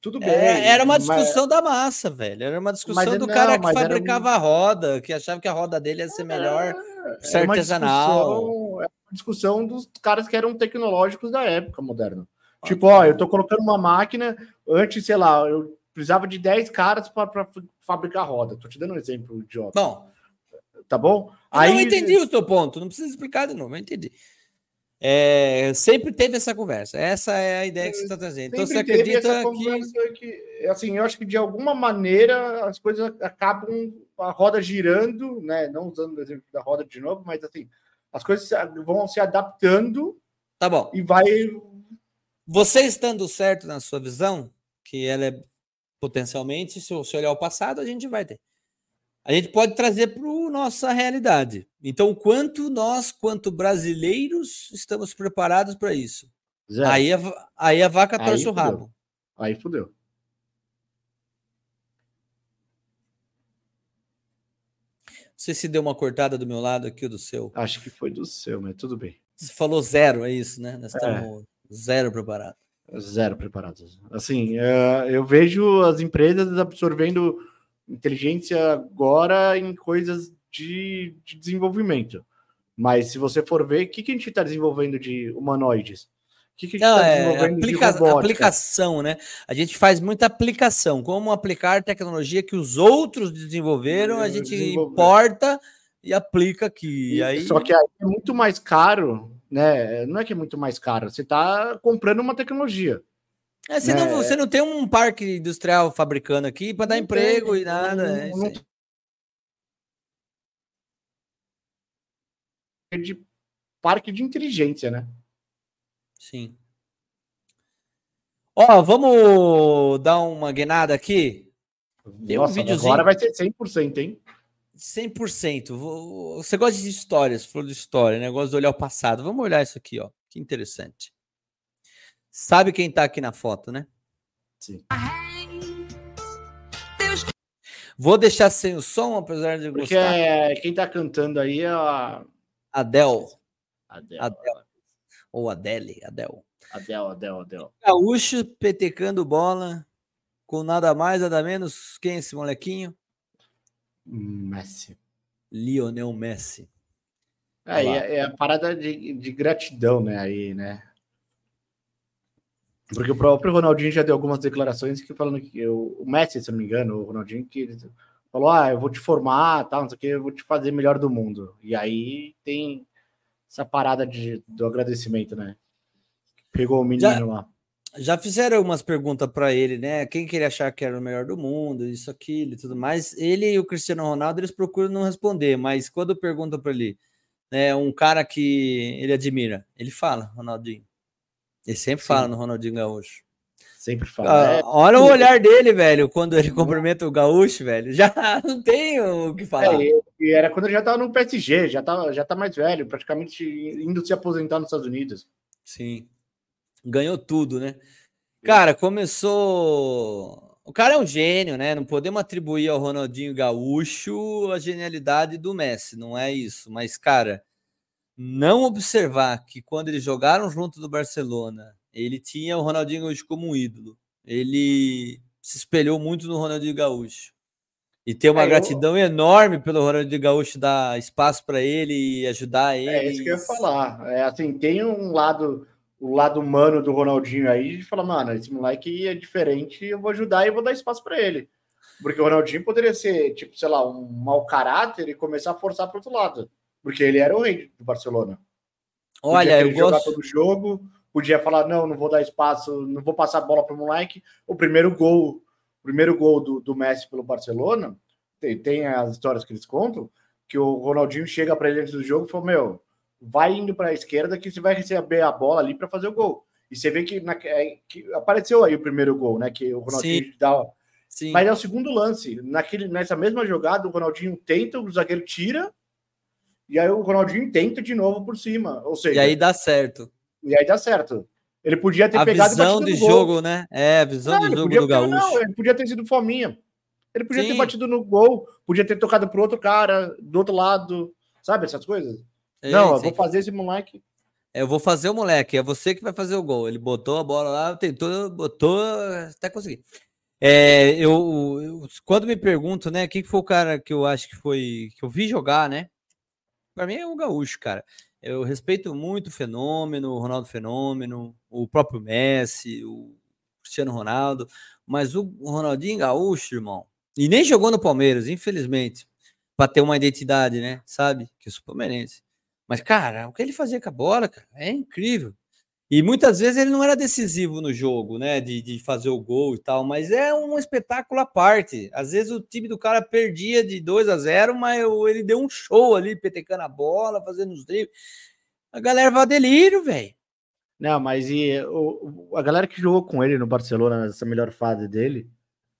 Tudo bem. É, era uma mas- discussão da massa, velho. Era uma discussão Mas do não, cara que mas era um- fabricava a roda, que achava que a roda dele ia ser melhor, ser É uma artesanal. discussão- é uma discussão dos caras que eram tecnológicos da época moderna. Tipo, ó, eu tô colocando uma máquina, antes, sei lá, eu precisava de 10 caras para fabricar roda. Tô te dando um exemplo idiota. Bom, Tá bom? Aí... eu entendi o teu ponto, não precisa explicar de novo, eu entendi. É, sempre teve essa conversa. Essa é a ideia que você está trazendo. Então você Sempre acredita que. que, assim, eu acho que de alguma maneira as coisas acabam a roda girando, né? Não usando o exemplo da roda de novo, mas assim, as coisas vão se adaptando Tá bom. e vai. Você estando certo na sua visão, que ela é potencialmente, se você olhar o passado, a gente vai ter. A gente pode trazer para nossa realidade. Então, o quanto nós, quanto brasileiros, estamos preparados para isso? Zero. Aí a, aí a vaca Aí torce o fudeu. rabo. Aí fudeu. Você se deu uma cortada do meu lado aqui ou do seu? Acho que foi do seu, mas tudo bem. Você falou zero, é isso, né? Nós É. estamos zero preparados. Zero preparados. Assim, é, eu vejo as empresas absorvendo inteligência agora em coisas de, de desenvolvimento. Mas se você for ver, o que, que a gente está desenvolvendo de humanoides? O que, que a gente Não, está é desenvolvendo aplica- aplicação, né? A gente faz muita aplicação. Como aplicar tecnologia que os outros desenvolveram, a gente importa e aplica aqui. E aí, Só que aí é muito mais caro, né? Não é que é muito mais caro, você está comprando uma tecnologia. É, você, né? não, você não tem um parque industrial fabricando aqui para dar Não emprego tem, e nada. não- é não aí. De parque de inteligência, né? Sim. Ó, vamos dar uma guinada aqui? Tem um Nossa, videozinho. agora vai ser 100%, hein? 100%. Vou- Você gosta de histórias, falou de história, né? Gosta de olhar o passado. Vamos olhar isso aqui, ó. Que interessante. Sabe quem tá aqui na foto, né? Sim. Vou deixar sem o som, apesar de Porque gostar. é, quem tá cantando aí é a, Adel. Adel. Adel. Ou Adele, Adel. Adel, Adel, Adel. Gaúcho petecando bola com nada mais, nada menos. Quem é esse molequinho? Messi. Lionel Messi. Lá. é, é a parada de, de gratidão, né? Aí, né? Porque o próprio Ronaldinho já deu algumas declarações que falando que eu, o Messi, se não me engano, o Ronaldinho, que ele falou: Ah, eu vou te formar, tal, não sei o que, eu vou te fazer melhor do mundo. E aí tem essa parada de, do agradecimento, né? Pegou o menino Já- lá. Já fizeram umas perguntas para ele, né? Quem que ele achar que era o melhor do mundo, isso, aquilo e tudo mais. Ele e o Cristiano Ronaldo, eles procuram não responder, mas quando perguntam para ele, né, um cara que ele admira, ele fala, Ronaldinho. Ele sempre fala no Ronaldinho Gaúcho. Sempre fala. Ah, é, olha o olhar dele, velho, quando ele cumprimenta o Gaúcho, velho. Já não tem o que falar. é, e era quando ele já tava no PSG, já tá, já tá mais velho, praticamente indo se aposentar nos Estados Unidos. Sim. Ganhou tudo, né? Cara, começou. O cara é um gênio, né? Não podemos atribuir ao Ronaldinho Gaúcho a genialidade do Messi, não é isso. Mas, cara, não observar que quando eles jogaram junto do Barcelona, ele tinha o Ronaldinho Gaúcho como um ídolo. Ele se espelhou muito no Ronaldinho Gaúcho. E ter uma É, eu- gratidão enorme pelo Ronaldinho Gaúcho dar espaço para ele e ajudar ele. É isso que eu ia falar. É assim, tem um lado, o lado humano do Ronaldinho aí de falar, mano, esse moleque é diferente, eu vou ajudar e vou dar espaço para ele. Porque o Ronaldinho poderia ser, tipo, sei lá, um mau caráter e começar a forçar para outro lado. Porque ele era o rei do Barcelona. Olha, eu querer jogar gosto. todo jogo, podia falar, não, não vou dar espaço, não vou passar a bola para o moleque. O primeiro gol, o primeiro gol do, do Messi pelo Barcelona, tem, tem as histórias que eles contam, que o Ronaldinho chega para ele antes do jogo e falou, meu, vai indo para a esquerda que você vai receber a bola ali para fazer o gol. E você vê que, na, é, que apareceu aí o primeiro gol, né? Que o Ronaldinho dá. Sim. Mas é o segundo lance. Naquele, nessa mesma jogada, o Ronaldinho tenta, o zagueiro tira, e aí o Ronaldinho tenta de novo por cima. Ou seja, E aí dá certo. e aí dá certo. Ele podia ter A pegado visão de no gol. jogo, né? É, a visão Não, de jogo podia do ter- Gaúcho. Não, ele podia ter sido fominha. Ele podia ter Sim. batido no gol, podia ter tocado pro outro cara, do outro lado, sabe essas coisas? É, não, eu vou fazer esse moleque. Eu vou fazer o moleque, é você que vai fazer o gol. Ele botou a bola lá, tentou, botou, até conseguir. É, eu, eu- quando me pergunto, né, quem que foi o cara que eu acho que foi que eu vi jogar, né? Para mim é o Gaúcho, cara. Eu respeito muito o fenômeno, o Ronaldo Fenômeno, o próprio Messi, o Cristiano Ronaldo, mas o Ronaldinho Gaúcho, irmão, e nem jogou no Palmeiras, infelizmente, para ter uma identidade, né? Sabe? Que eu sou palmeirense. Mas, cara, o que ele fazia com a bola, cara, é incrível. E muitas vezes ele não era decisivo no jogo, né? De, de fazer o gol e tal, mas é um espetáculo à parte. Às vezes o time do cara perdia de 2 a 0, mas ele deu um show ali, petecando a bola, fazendo os dribles. A galera vai delírio, velho. Não, mas e o, a galera que jogou com ele no Barcelona, nessa melhor fase dele,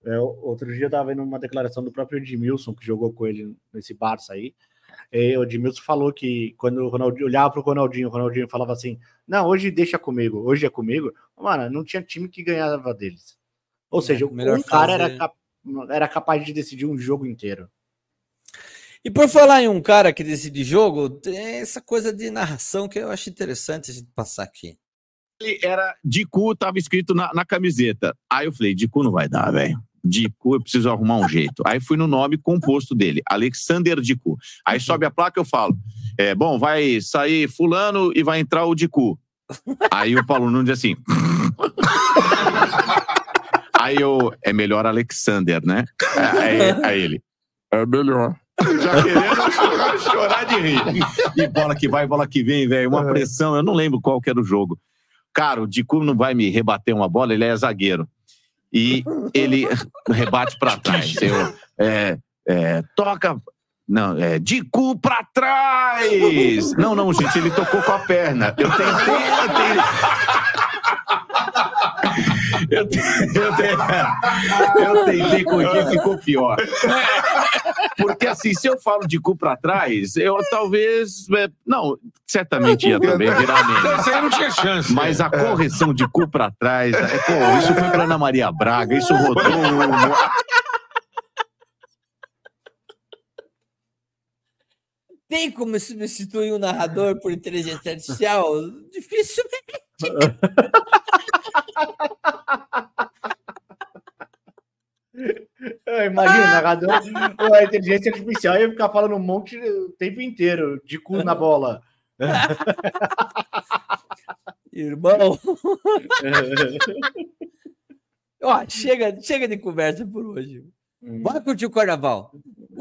é, outro dia eu tava vendo uma declaração do próprio Edmilson, que jogou com ele nesse Barça aí. E o Edmilson falou que quando o Ronaldinho olhava pro Ronaldinho, o Ronaldinho falava assim: Não, hoje deixa comigo, hoje é comigo. Mano, não tinha time que ganhava deles. Ou seja, É, melhor um cara era, cap- era capaz de decidir um jogo inteiro. E por falar em um cara que decide jogo, tem essa coisa de narração que eu acho interessante a gente passar aqui. Ele era Dicu, tava escrito na, na camiseta. Aí eu falei, Dicu não vai dar, velho. Dicu, eu preciso arrumar um jeito. Aí fui no nome composto dele, Alexander Dicu. Aí sobe a placa eu falo, é, bom, vai sair fulano e vai entrar o Dicu. Aí o Paulo Nunes diz assim... Aí eu, é melhor Alexander, né? Aí, aí ele, é melhor. Já querendo chorar, chorar de rir. E bola que vai, bola que vem, velho. Uma pressão, eu não lembro qual que era o jogo. Cara, o Dicu não vai me rebater uma bola, ele é zagueiro. E ele rebate pra trás. Eu, é, é, toca. Não, é Dicu pra trás! Não, não, gente, ele tocou com a perna. Eu tentei, eu tentei. Eu, te- eu, te- eu tentei corrigir, ficou pior. Porque assim, se eu falo de cu pra trás, eu talvez. é, não, certamente ia também virar meme. Isso aí não tinha chance. Mas a correção de cu pra trás, é, pô, isso foi pra Ana Maria Braga, isso rodou. Tem como substituir um narrador por inteligência artificial? Dificilmente. É, Imagina, o narrador, a inteligência artificial ia ficar falando um monte o tempo inteiro, de cu na bola. Irmão. Ó, chega, chega de conversa por hoje. Bora curtir o carnaval.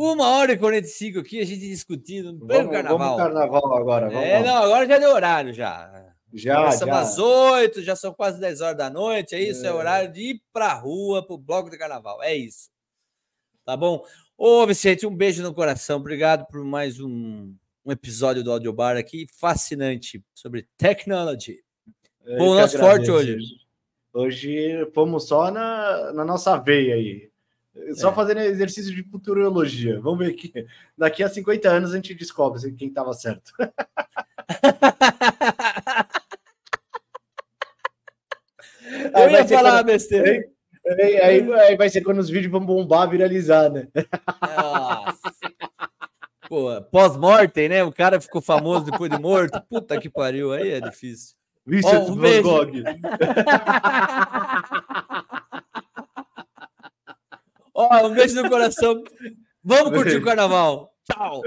Uma hora e 45 aqui, a gente discutindo no Vamos, carnaval. vamos carnaval agora. Vamos, É, não, agora já deu horário já. Já, Começamos já. às 8, já são quase 10 horas da noite. É isso, é, É. horário de ir pra rua, pro bloco de carnaval. É isso. Tá bom? Ô, Vicente, um beijo no coração. Obrigado por mais um, um episódio do Audiobar aqui. Fascinante sobre technology. Bom, nosso forte agradeço. hoje. Hoje fomos só na, na nossa veia aí. Só É. fazendo exercício de futurologia. Vamos ver que daqui a 50 anos a gente descobre quem estava certo. Eu ia vai ser falar quando- besteira. Aí, aí- aí vai ser quando os vídeos vão bombar, viralizar, né? Nossa. Pô, pós-mortem, né? O cara ficou famoso depois de morto. Puta que pariu, aí é difícil. Vicente Ó, um Van beijo. Gogh. Ó, um beijo no coração. Vamos curtir o carnaval. Tchau.